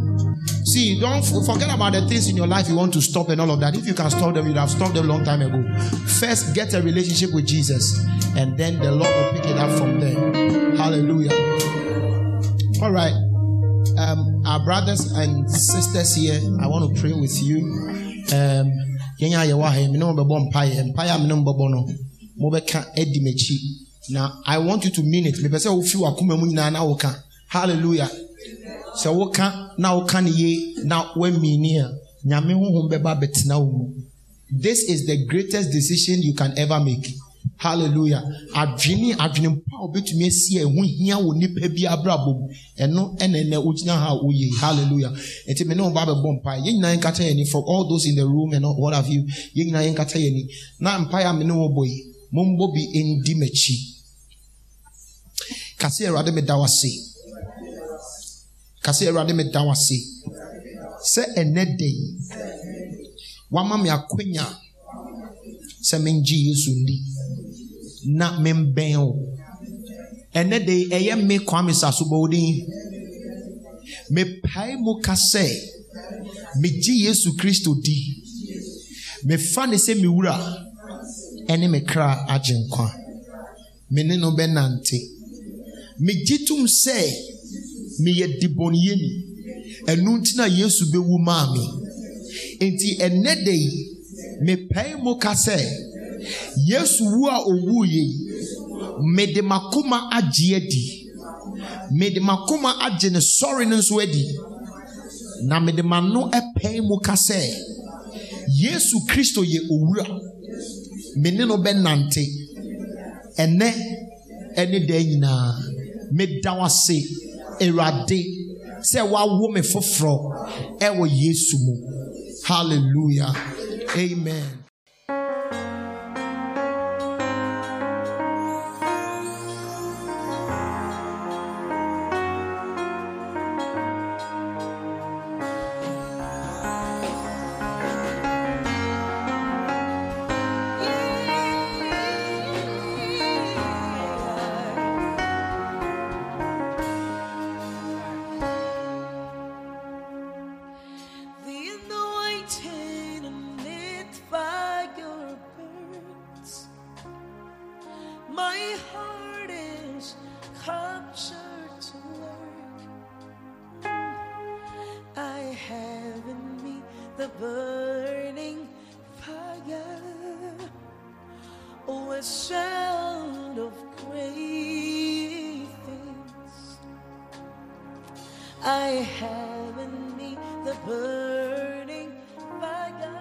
See, don't forget about the things in your life you want to stop and all of that. If you can stop them, you'd have stopped them a long time ago. First, get a relationship with Jesus, and then the Lord will pick it up from there. Hallelujah. All right. Um, our brothers and sisters here, I want to pray with you. Um. Na I want you to mean it. Mepɛ sɛ wofi w'akoma mu nyinaa na woka. Hallelujah. Sɛ woka na woka ne yie na woamini a, Nyame honhom bɛba abɛtena wo mu. This is the greatest decision you can ever make. Hallelujah. Adwene adwene mpa a wobɛtumi asi a ɛho hia wɔ nipa bi abrabɔ mu. Ɛno ɛna wogyina ha a woyɛ. Hallelujah. Nti me ne wo ba bɛbɔ mpae. Yɛn nyinaa nkata yɛn ani for all those in the room and what have you. Yɛn nyinaa yɛn ani. Na mpae a me ne wo bɔ yi, mombɔ bi ndi m'akyi. Kase Awurade meda wo ase. Kase Awurade meda wo ase. Sɛ ɛnɛ yi, wama me akwanya sɛ mengye yesu ndi na membɛn wo. Ɛnɛ de ɛyɛ me kwame saso bɔ wo din. Mepae mu ka sɛ megye yesu kristo di. Mefa ne sɛ me wura ɛne me kra agye nkwa. Me ne no bɛnante. Megye tom sɛ meyɛ dibɔneyɛni ɛno nti na yesu bɛwu maa me. Enti ɛnɛ da yi mepae mu ka sɛ yesu wu a owuiɛ yi mede makoma agye adi. Mede makoma agye ne sɔre no nso adi. Na mede m'ano pae mu ka sɛ yesu kristo yɛ owura me ne no bɛnante ɛnɛ ɛne daa nyinaa. Meda wo ase awurade sɛ me foforɔ ɛwɔ yesu mu. Hallelujah. Amen